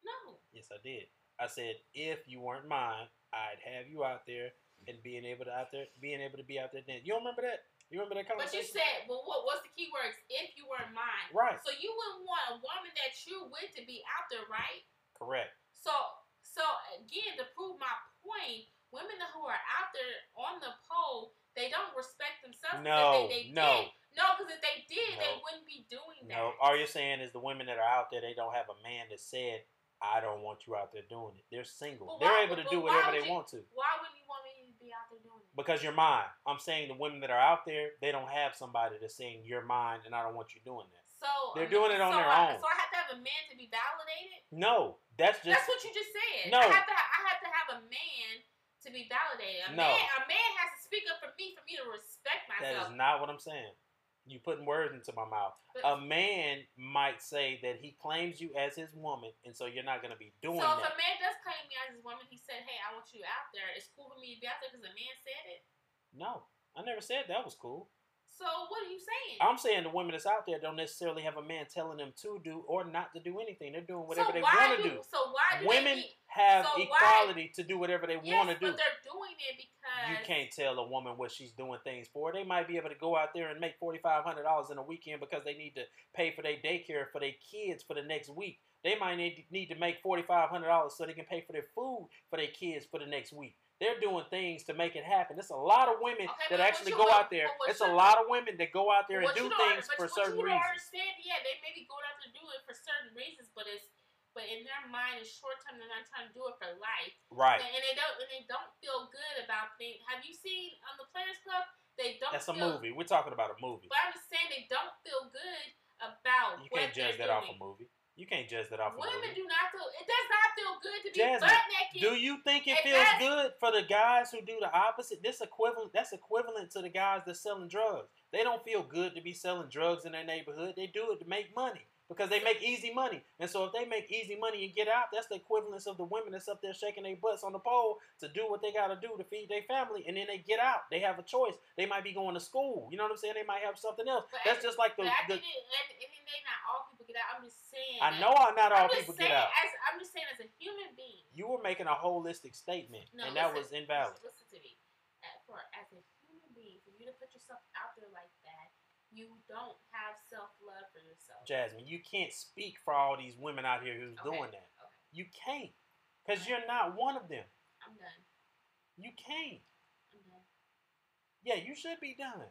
No, Yes, I did. I said if you weren't mine, I'd have you out there and being able to out there being able to be out there. Then you don't remember that? You remember that but you said, well, what what's the key words? If you weren't mine, right. so you wouldn't want a woman that you're with to be out there, right? Correct. So, so again, to prove my point, women who are out there on the pole, they don't respect themselves. No, they, they no. did. no, because if they did, they wouldn't be doing that. No, all you're saying is the women that are out there, they don't have a man that said, "I don't want you out there doing it." They're single. But They're able to do whatever they you- want to Why wouldn't you want me to be out there doing it? because you're mine. I'm saying the women that are out there, they don't have somebody that's saying you're mine, and I don't want you doing that. So They're doing it on so their I, own. So I have to have a man to be validated. No, that's just That's what you just said. No. I have to. I have to have a man to be validated. A No. man. A man has to speak up for me for me to respect myself. That is not what I'm saying. You putting words into my mouth. But- A man might say that he claims you as his woman, and so you're not going to be doing so if that. a man does claim me as his woman, he said, "Hey, I want you out there." It's cool for me to be out there because a man said it. no, I never said that was cool. So what are you saying? I'm saying the women that's out there don't necessarily have a man telling them to do or not to do anything. They're doing whatever so they want to do. So why do Women have so why- equality to do whatever they yes, want to do. but they're doing it because You can't tell a woman what she's doing things for. They might be able to go out there and make forty five hundred dollars in a weekend because they need to pay for their daycare for their kids for the next week. They might need need to make forty five hundred dollars so they can pay for their food for their kids for the next week. They're doing things to make it happen. There's a lot of women Okay, that actually go out there. It's a lot of women that go out there and do things for certain reasons. understand, yeah, they may be going out to do it for certain reasons, but it's but in their mind, it's short term. They're not trying to do it for life, Right. and, and they don't and they don't feel good about things. Have you seen on the Players Club? They don't. That's a movie. We're talking about a movie. But I'm just saying they don't feel good about You can't judge that off a movie. You can't judge that off a Women movie. do not feel. It does not feel good to be Jasmine, butt naked. Do you think it It feels does. good for the guys who do the opposite? This equivalent that's equivalent to the guys that's selling drugs. They don't feel good to be selling drugs in their neighborhood. They do it to make money because they make easy money. And so if they make easy money and get out, that's the equivalence of the women that's up there shaking their butts on the pole to do what they got to do to feed their family and then they get out. They have a choice. They might be going to school. You know what I'm saying? They might have something else. But that's I- just like the, I the think it, and, and it may not all people get out. I'm just saying. I know not all I'm people saying, get out. As, I'm just saying, as a human being. You were making a holistic statement No, and that was invalid. Listen, listen to me. For as a human being, for you to put yourself out there you don't have self love for yourself. Jasmine, you can't speak for all these women out here who's Okay. doing that. Okay, You can't. Because you're not one of them. I'm done. You can't. I'm done. Yeah, you should be done.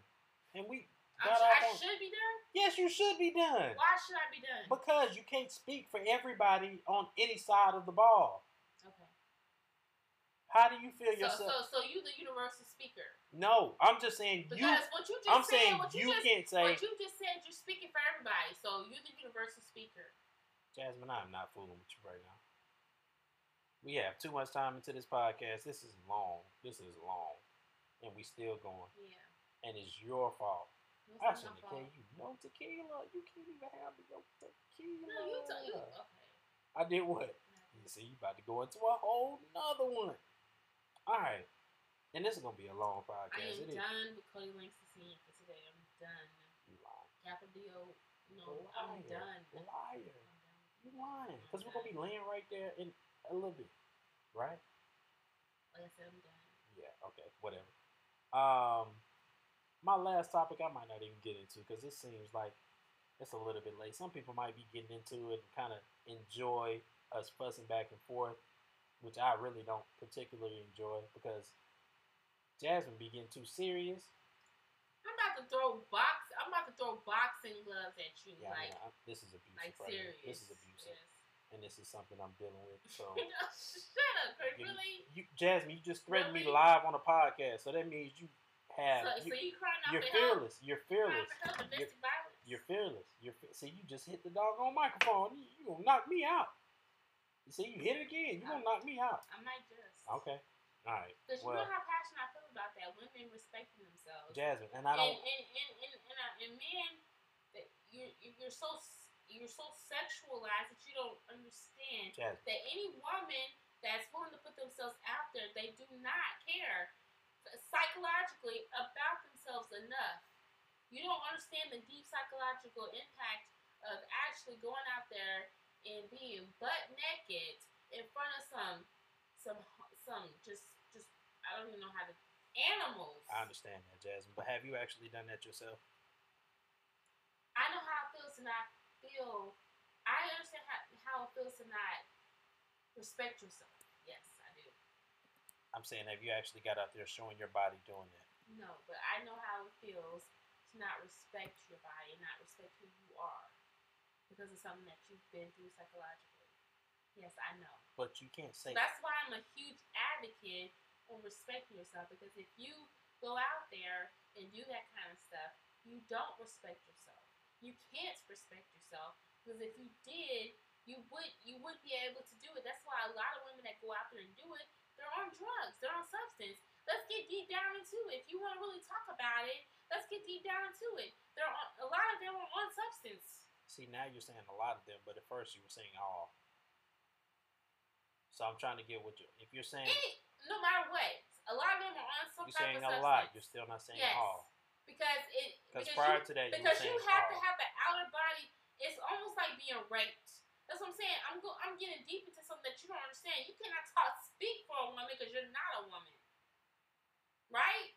And we I, got sh- I should be done. Yes, you should be done. Why should I be done? Because you can't speak for everybody on any side of the ball. How do you feel So, yourself? so, so you the universal speaker. no, I'm just saying you. Because what you just I'm said, saying what you, you just, can't say, what you just said, you're speaking for everybody. So you're the universal speaker. Jasmine, I'm not fooling with you right now. We have too much time into this podcast. This is long. This is long. And we still going. Yeah. And it's your fault. I shouldn't have gave you no tequila. You can't even have no tequila. No, you tell you. Okay. I did what? You see, you about to go into a whole nother one. All right. And this is going to be a long podcast. I am It is. done with Cody Langston for today. I'm done. You lying. Capidio, no, Liar. I'm done. Liar. You lying. Because we're going to be laying right there in a little bit. Right? Like I said, I'm done. Yeah, okay, whatever. Um, my last topic I might not even get into because it seems like it's a little bit late. Some people might be getting into it and kind of enjoy us fussing back and forth, which I really don't particularly enjoy because Jasmine be getting too serious. I'm about to throw box. I'm about to throw boxing gloves at you, Yeah, I like, mean, I, this is abusive. like right here. serious. This is abusive, and this is something I'm dealing with. So, Yes. Shut up, you, Really? you, Jasmine, you just threatened me live on a podcast, so that means you have So, you, so you crying out you're for help? fearless. You're fearless. You're? You're fearless. You're fe- see. You just hit the doggone microphone. You, you gonna knock me out. You see, you hit it again. You gonna knock me out. I might just. Okay. All right. Because you know how passionate I feel about that. Women respecting themselves. Jasmine, and I don't. and, and, and, and, uh, and men, you're, you're so you're so sexualized that you don't understand Jasmine, that any woman that's willing to put themselves out there, they do not care psychologically about themselves enough. You don't understand the deep psychological impact of actually going out there and being butt naked in front of some some some just just I don't even know how to animals. I understand that, Jasmine. But have you actually done that yourself? I know how it feels to not feel. I understand how, how it feels to not respect yourself. Yes, I do. I'm saying, have you actually got out there showing your body doing that? No, but I know how it feels to not respect your body and not respect who you are because of something that you've been through psychologically. Yes, I know. But you can't say That's why I'm a huge advocate on respecting yourself because if you go out there and do that kind of stuff, you don't respect yourself. You can't respect yourself because if you did, you would you would be able to do it. That's why a lot of women that go out there and do it, they're on drugs, they're on substance. Let's get deep down into it. If you want to really talk about it, let's get deep down into it. There are a lot of them are on substance. See, now you're saying a lot of them, but at first you were saying all. So I'm trying to get what you. If you're saying Any, no matter what, a lot of them are on some you're saying a substance. lot, you're still not saying Yes. all. because it Because prior you, to that, you because you saying have all. to have the outer body. It's almost like being raped. That's what I'm saying. I'm go, I'm getting deep into something that you don't understand. You cannot talk speak for a woman because you're not a woman, right?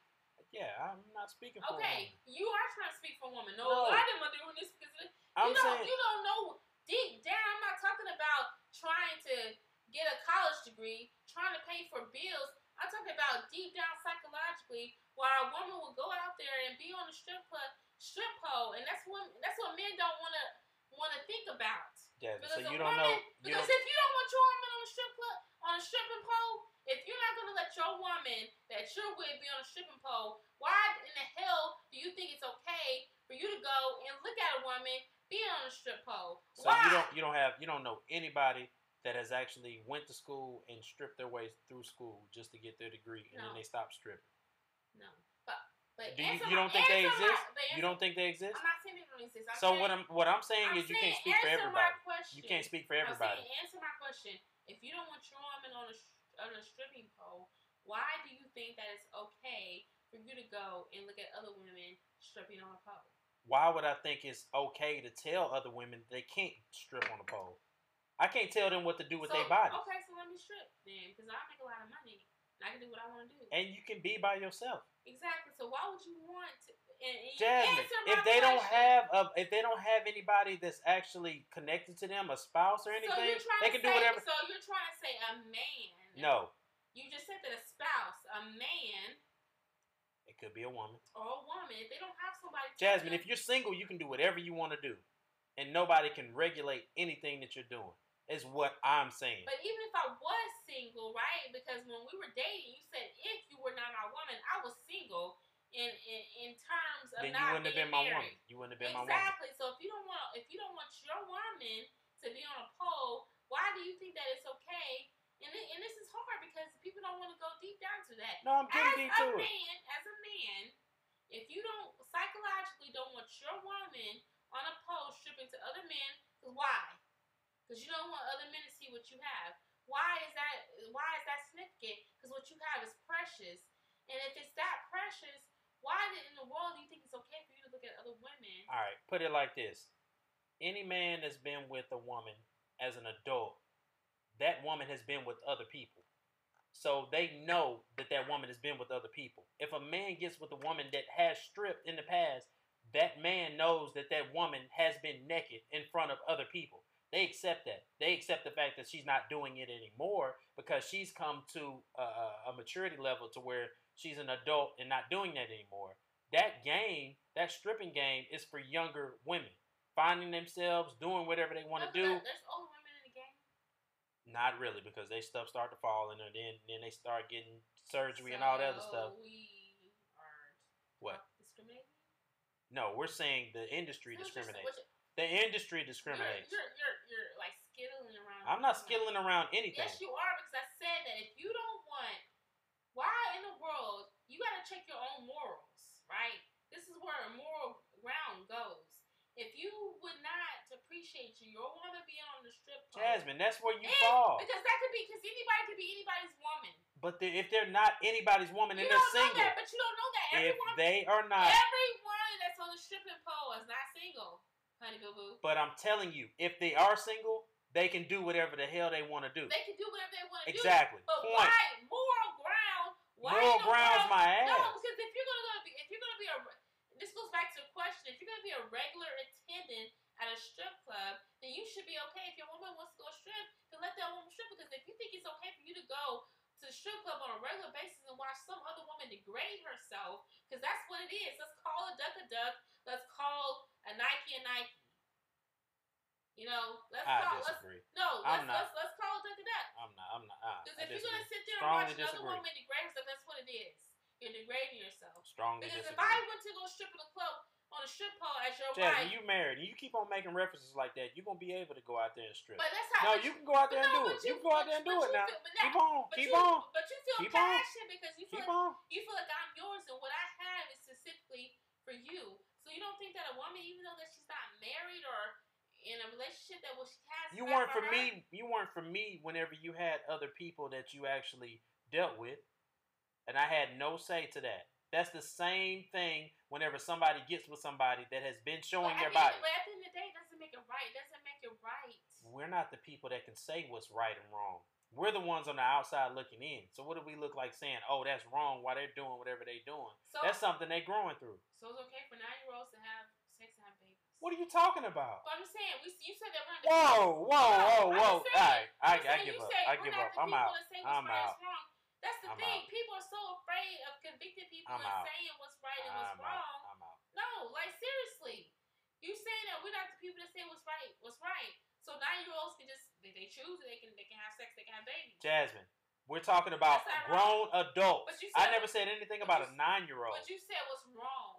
Yeah, I'm not speaking for Okay, you are trying to speak for a woman. No, No. a lot of them are doing this because you I'm don't saying you don't know deep down. I'm not talking about trying to get a college degree, trying to pay for bills. I'm talking about deep down psychologically, where a woman will go out there and be on a strip club, strip pole, and that's what that's what men don't want to want to think about. Jasmine, Because so you don't woman, know. You because don't, if you don't want your woman on a strip club, on a stripping pole, if you're not gonna let your woman that you're with be on a stripping pole, why in the hell do you think it's okay for you to go and look at a woman be on a strip pole? so why? you don't. You don't have. You don't know anybody that has actually went to school and stripped their way through school just to get their degree, and then they stop stripping. No, but but Do you, you don't my- think they my- exist? answer- You don't think they exist? I'm not saying they don't exist. I'm So saying, what I'm what I'm saying I'm is you saying can't speak for everybody. My. You can't speak for I'm everybody. saying answer my question. If you don't want your woman on a on a stripping pole, why do you think that it's okay for you to go and look at other women stripping on a pole? Why would I think it's okay to tell other women they can't strip on a pole? I can't tell them what to do with So- their body. Okay, so let me strip then, because I make a lot of money I can do what I want to do. And you can be by yourself. exactly. So why would you want to? And, and Jasmine, if they don't have a, if they don't have anybody that's actually connected to them, a spouse or anything, trying they can say, do whatever. So you're trying to say a man? No, You just said that a spouse, a man it could be a woman. or a woman, if they don't have somebody. Jasmine, them- if you're single, you can do whatever you want to do, and nobody can regulate anything that you're doing. Is what I'm saying. But even if I was single, right? Because when we were dating, you said if you were not my woman, I was single in in, in terms of Then you not wouldn't have being been my married. woman. You wouldn't have been my woman. Exactly. So if you don't want if you don't want your woman to be on a pole, why do you think that it's okay? And it, and this is hard because people don't want to go deep down to that. No, I'm As getting deep a to it. man, as a man, if you don't psychologically don't want your woman on a pole stripping to other men, why? Because you don't want other men to see what you have. Why is that? Why is that significant? Because what you have is precious, and if it's that precious, why in the world do you think it's okay for you to look at other women? All right, put it like this: any man that's been with a woman as an adult, that woman has been with other people, so they know that that woman has been with other people. If a man gets with a woman that has stripped in the past, that man knows that that woman has been naked in front of other people. They accept that. They accept the fact that she's not doing it anymore because she's come to a, a maturity level to where she's an adult and not doing that anymore. That game, that stripping game, is for younger women finding themselves, doing whatever they want to do. there- There's older women in the game. Not really, because they stuff start to fall, and then then they start getting surgery and all that other stuff. We are What? discriminating. No, we're saying the industry So just- discriminates. what The industry discriminates. You're, you're, you're, you're like skittling around. I'm not skittling around anything. Yes, you are because I said that if you don't want, why in the world you got to check your own morals, right? This is where a moral ground goes. If you would not appreciate you, your woman being on the strip pole, Jasmine, that's where you and- fall. because that could be because anybody could be anybody's woman. But the, if they're not anybody's woman and they're single, that, but you don't know that. if they are not, everyone that's on the stripping pole is not single, honey boo boo. but I'm telling you, if they are single, they can do whatever the hell they want to do. They can do whatever they want to do. Exactly. But Point. why moral ground? Why Moral ground's world- my No, because if you're gonna go be, if you're gonna be a, this goes back to the question. If you're gonna be a regular attendant at a strip club, then you should be okay. If your woman wants to go strip, then let that woman strip. Because if you think it's okay for you to go to the strip club on a regular basis and watch some other woman degrade herself because that's what it is. Let's call a duck a duck. Let's call a Nike a Nike. You know, let's I call. Let's, disagree. no, I'm let's, let's let's call a duck a duck. I'm not. I'm not. Because if you're gonna sit there and Strongly watch another disagree. woman degrade herself, that's what it is. You're degrading yourself. Strongly Because if. I went to go strip in a club on a strip pole as your Jasmine, wife, you married and you keep on making references like that, you're gonna be able to go out there and strip. but that's how. no, you can go out there and do it. You, can go out there and do it now. feel- Keep on, But keep you, on, But you feel Keep on. because you feel keep like on. you feel like I'm yours and what I have is specifically for you. So you don't think that a woman, even though that she's not married or in a relationship that what she has you weren't for her, me. You weren't for me whenever you had other people that you actually dealt with, and I had no say to that. That's the same thing whenever somebody gets with somebody that has been showing their the body. But at the end of the day, it doesn't make it right. It doesn't make it right. We're not the people that can say what's right and wrong. We're the ones on the outside looking in. So what do we look like saying, "Oh, that's wrong"? While they're doing whatever they're doing, So, that's something they're growing through. so it's okay for nine year olds to have sex and have babies. What are you talking about? But I'm just saying, we you said that we're not. Whoa, whoa, whoa, whoa! All right, I, I give up. I give up. I'm out. to say what's I'm out. wrong. That's the I'm thing. out. People are so afraid of convicting people I'm and out. saying what's right and what's I'm wrong. out. I'm out. No, like seriously. You saying that we're not the people that say what's right, what's right. So nine year olds can just they, they choose it, they can they can have sex, can. Jasmine, we're talking about grown adults. But you I never said anything about you- a nine-year-old. But you said what's wrong.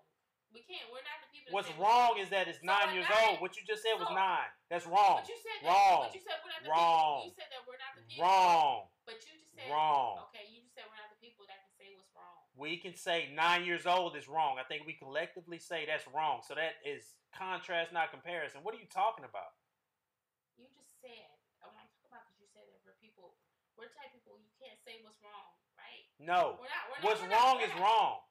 We can't. We're not the people. What's wrong is that it's So nine years nine- old. What you just said was nine. That's wrong. But you said that, Wrong. But you said we're not the Wrong. people. You said that we're not the people. Wrong. But you just said Wrong. Okay, you just said we're not the people that can say what's wrong. We can say nine years old is wrong. I think we collectively say that's wrong. So that is contrast, not comparison. What are you talking about? You just said. I want to talk about because you said that we're people. We're the type people you can't say what's wrong, right? No. We're not. We're not What's we're wrong we're is wrong.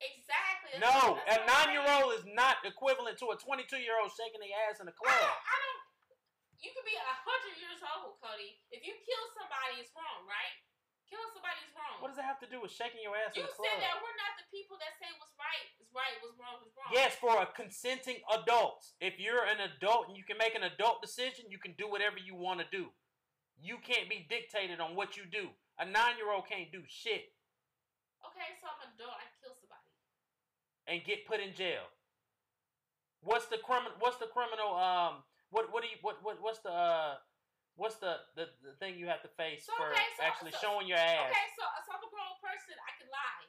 Exactly. That's No, what- a nine-year-old is not equivalent to a 22 year old shaking their ass in a I club. don't, I don't. You could be a hundred years old, Cody. If you kill somebody, it's wrong, right? Killing somebody is wrong. What does that have to do with shaking your ass in you a club? You said that we're not the people that say what's right is right, what's wrong is wrong. Yes, for a consenting adult. If you're an adult and you can make an adult decision, you can do whatever you want to do. You can't be dictated on what you do. A nine year old can't do shit Okay, so I'm an adult. I kill somebody. and get put in jail. What's the criminal? What's the criminal? Um, what what do you what what what's the uh, what's the, the the thing you have to face So, for okay, so- actually so- showing your ass? Okay, so, so I'm a grown person. I can lie.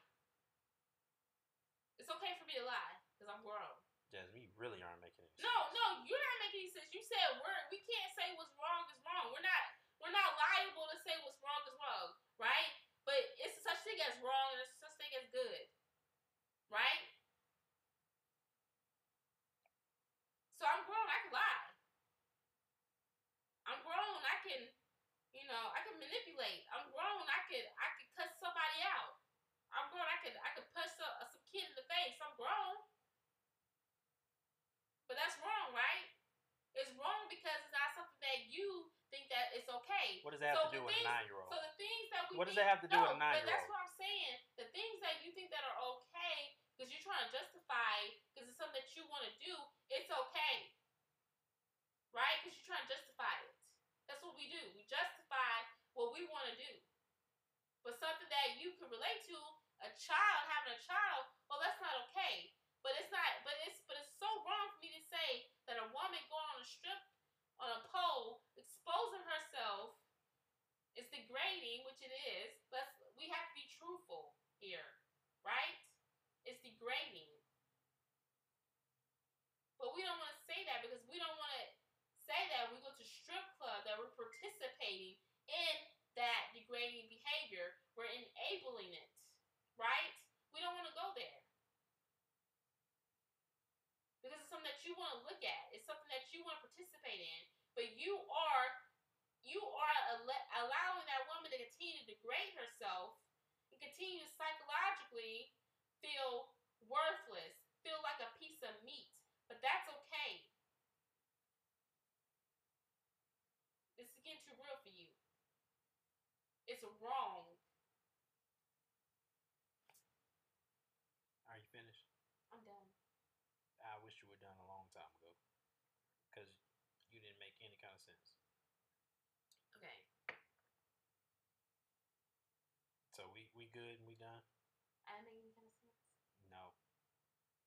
It's okay for me to lie because I'm grown. Jasmine, you really aren't making any sense. No, no, you're not making any sense. You said we're we can't say what's wrong is wrong. We're not we're not liable to say what's wrong is wrong, right? But it's such a thing as wrong and there's such a thing as good, right? So I'm grown. I can lie. I'm grown. I can, you know, I can manipulate. I'm grown. I could I could cut somebody out. I'm grown. I could I could punch some, uh, some kid in the face. I'm grown. But that's wrong, right? It's wrong because it's not something that you think that it's okay. What does that have So to do with a nine year old? So the things that we What does think- that have to do with a no, but nine-year-old? That's what I'm saying. The things that you think that are okay because you're trying to justify because it's something that you want to do, it's okay, right? Because you're trying to justify it. That's what we do. We justify what we want to do. But something that you can relate to, a child having a child, well, that's not okay. But it's not. But it's but it's so wrong for me to say that a woman going on a strip on a pole, exposing herself, is degrading, which it is. Let's we have to be truthful here, right? It's degrading. But we don't want to say that because we don't want to say that we go to strip club that we're participating in that degrading behavior. We're enabling it, right? We don't want to go there. Because it's something that you want to look at. It's something that you want to participate in. But you are you are al- allowing that woman to continue to degrade herself and continue to psychologically feel worthless, feel like a piece of meat. But that's okay. This is getting too real for you. It's wrong. Are you finished? I'm done. I wish you were done a long time ago. Because you didn't make any kind of sense. Okay. So we, we good and we done? I didn't make any kind of sense. No.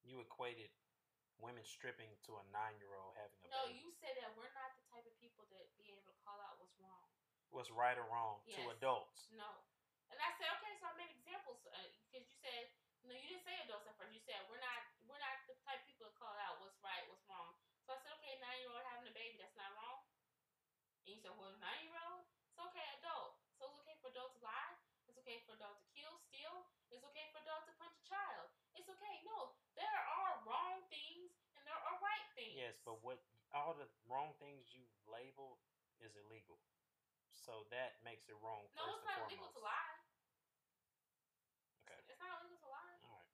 You equated women stripping to a nine year old having a No, baby. No, you said that we're not the type of people to be able to call out what's wrong. What's right or wrong to adults? No. And I said, okay, so I made examples uh, because you said no, you didn't say adults at first. You said we're not we're not the type of people to call out what's right, what's wrong. So I said, okay, nine year old having a baby, that's not wrong. And you said, well, nine year old, it's okay, adult. So it's okay for adult to lie. It's okay for adult to kill, steal. It's okay for adult to punch a child. It's okay. No, there are wrong things and there are right things. Yes, but what all the wrong things you label is illegal. So that makes it wrong no, first it's not illegal to lie. Okay. It's not illegal to lie. All right.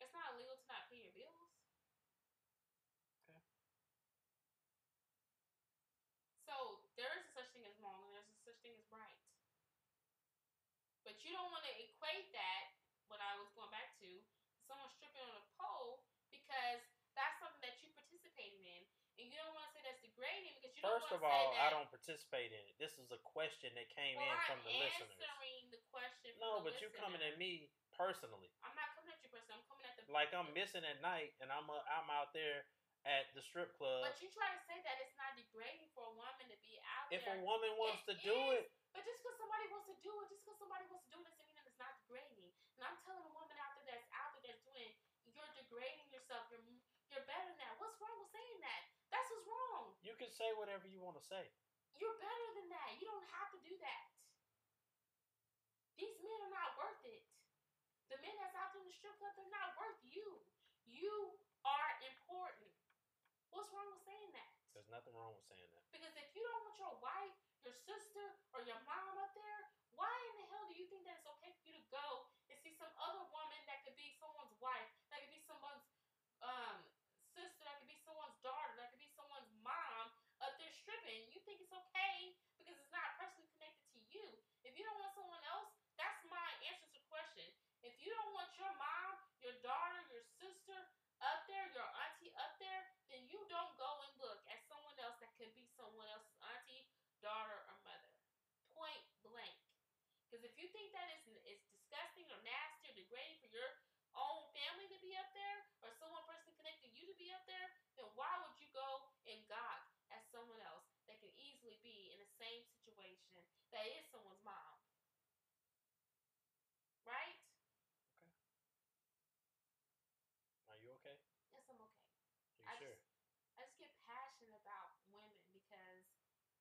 It's not illegal to not pay your bills. Okay. So there is a such thing as wrong and there's a such thing as right. But you don't want to equate that, what I was going back to, someone stripping on a pole because that's something that you participated in. And you don't want to say that's degrading because you First don't of all. I don't participate in it. This is a question that came well, in I'm from the listeners. answering the question. No, the but you listener. coming at me personally. I'm not coming at you personally. I'm coming at the. Like I'm missing at night and I'm uh, I'm out there at the strip club. But you try to say that it's not degrading for a woman to be out if there. a woman wants It to do is, it, But just because somebody wants to do it, just because somebody wants to do it doesn't mean that it's not degrading. And I'm telling a woman out there that's out there that's doing, you're degrading yourself. You're you're better than that. What's wrong with saying that? That's what's wrong. you can say whatever you want to say. You're better than that. You don't have to do that. These men are not worth it. The men that's out there in the strip club, they're not worth you. You are important. What's wrong with saying that? There's nothing wrong with saying that. Because if you don't want your wife, your sister, or your mom up there, why in the hell do you think that it's okay for you to go and see some other woman that could be someone's wife, that could be someone's um, sister, that could be someone's daughter, that could be someone's mom up there stripping? You think it's okay because it's not personally connected to you. If you don't want someone else, that's my answer to the question. If you don't want your mom, your daughter, your sister up there, your auntie up there, then you don't go and look at someone else that could be someone else's auntie, daughter, or mother. Point blank. Because if you think that is is disgusting or nasty or degrading for your own family to be up there, or someone person connected you to be up there, then why would you go and gawk at someone else that can easily be in the same situation that is someone's mom? Right? Are you okay? Yes, I'm okay. Are you I sure? just, I just get passionate about women because,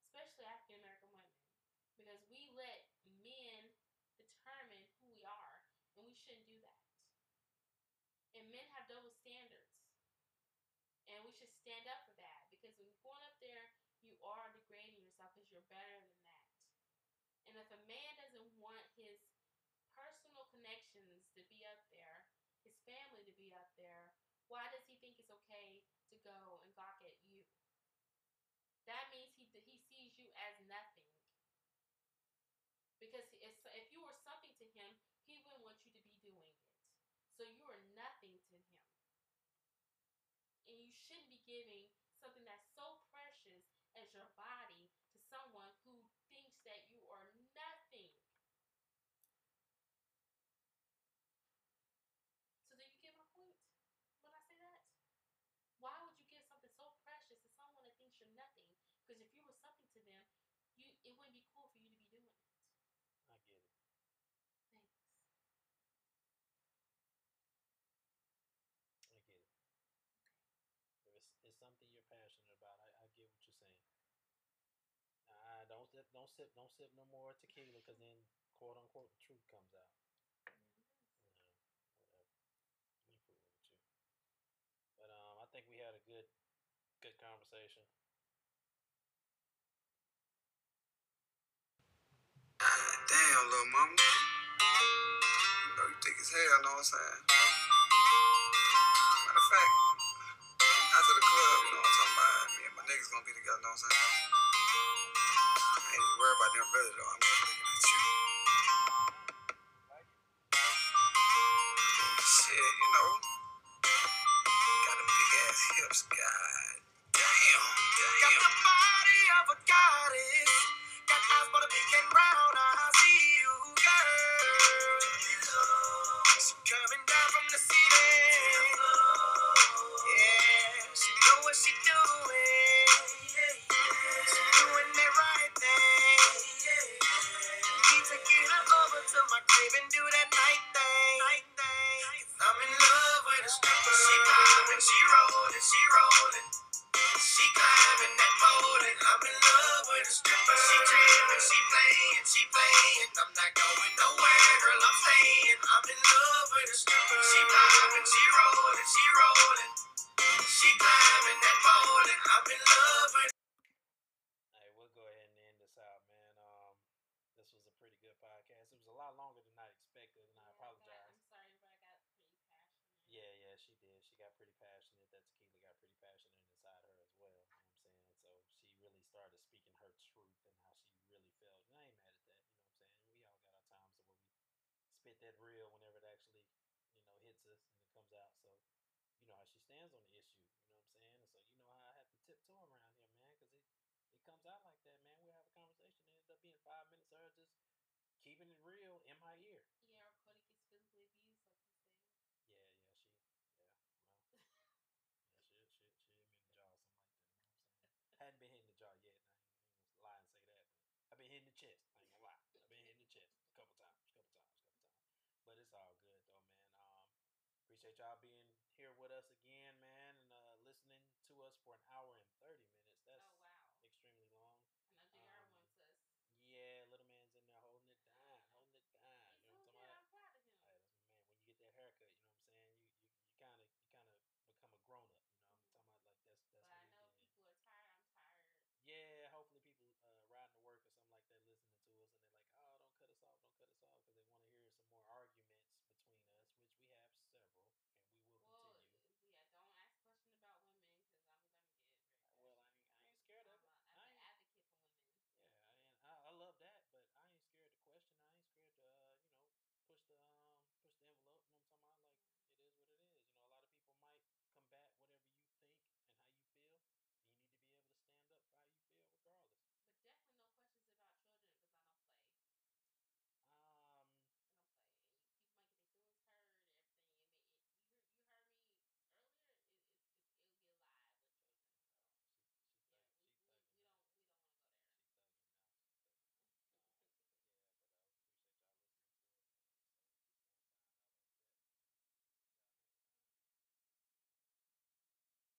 especially African American women, because let men determine who we are, and we shouldn't do that. And men have double standards, and we should stand up for that because when you're going up there, you are degrading yourself because you're better than that. And if a man doesn't want his personal connections to be up there, his family to be up there, why does he think it's okay to go and gawk at you? That means he he sees you as nothing. Because if, if you were something to him, he wouldn't want you to be doing it. So you are nothing to him. And you shouldn't be giving something that's so precious as your body to someone who thinks that you are nothing. So do you get my point when I say that? Why would you give something so precious to someone that thinks you're nothing? Because if you were something to them, you it wouldn't be cool for you to be doing it. I get it. Thanks. I get it. If it's, it's something you're passionate about, I, I get what you're saying. Nah, don't sip, don't sip, don't sip no more tequila, because then quote unquote the truth comes out. Know, whatever. With you. But um, I think we had a good, good conversation. Damn, little mama. You know you thick as hell, know what I'm saying? Matter of fact, after the club, you know gonna be together, know what I'm saying? I ain't worried about them really though. I'm just looking at you. appreciate y'all being here with us again, man, and uh, listening to us for an hour and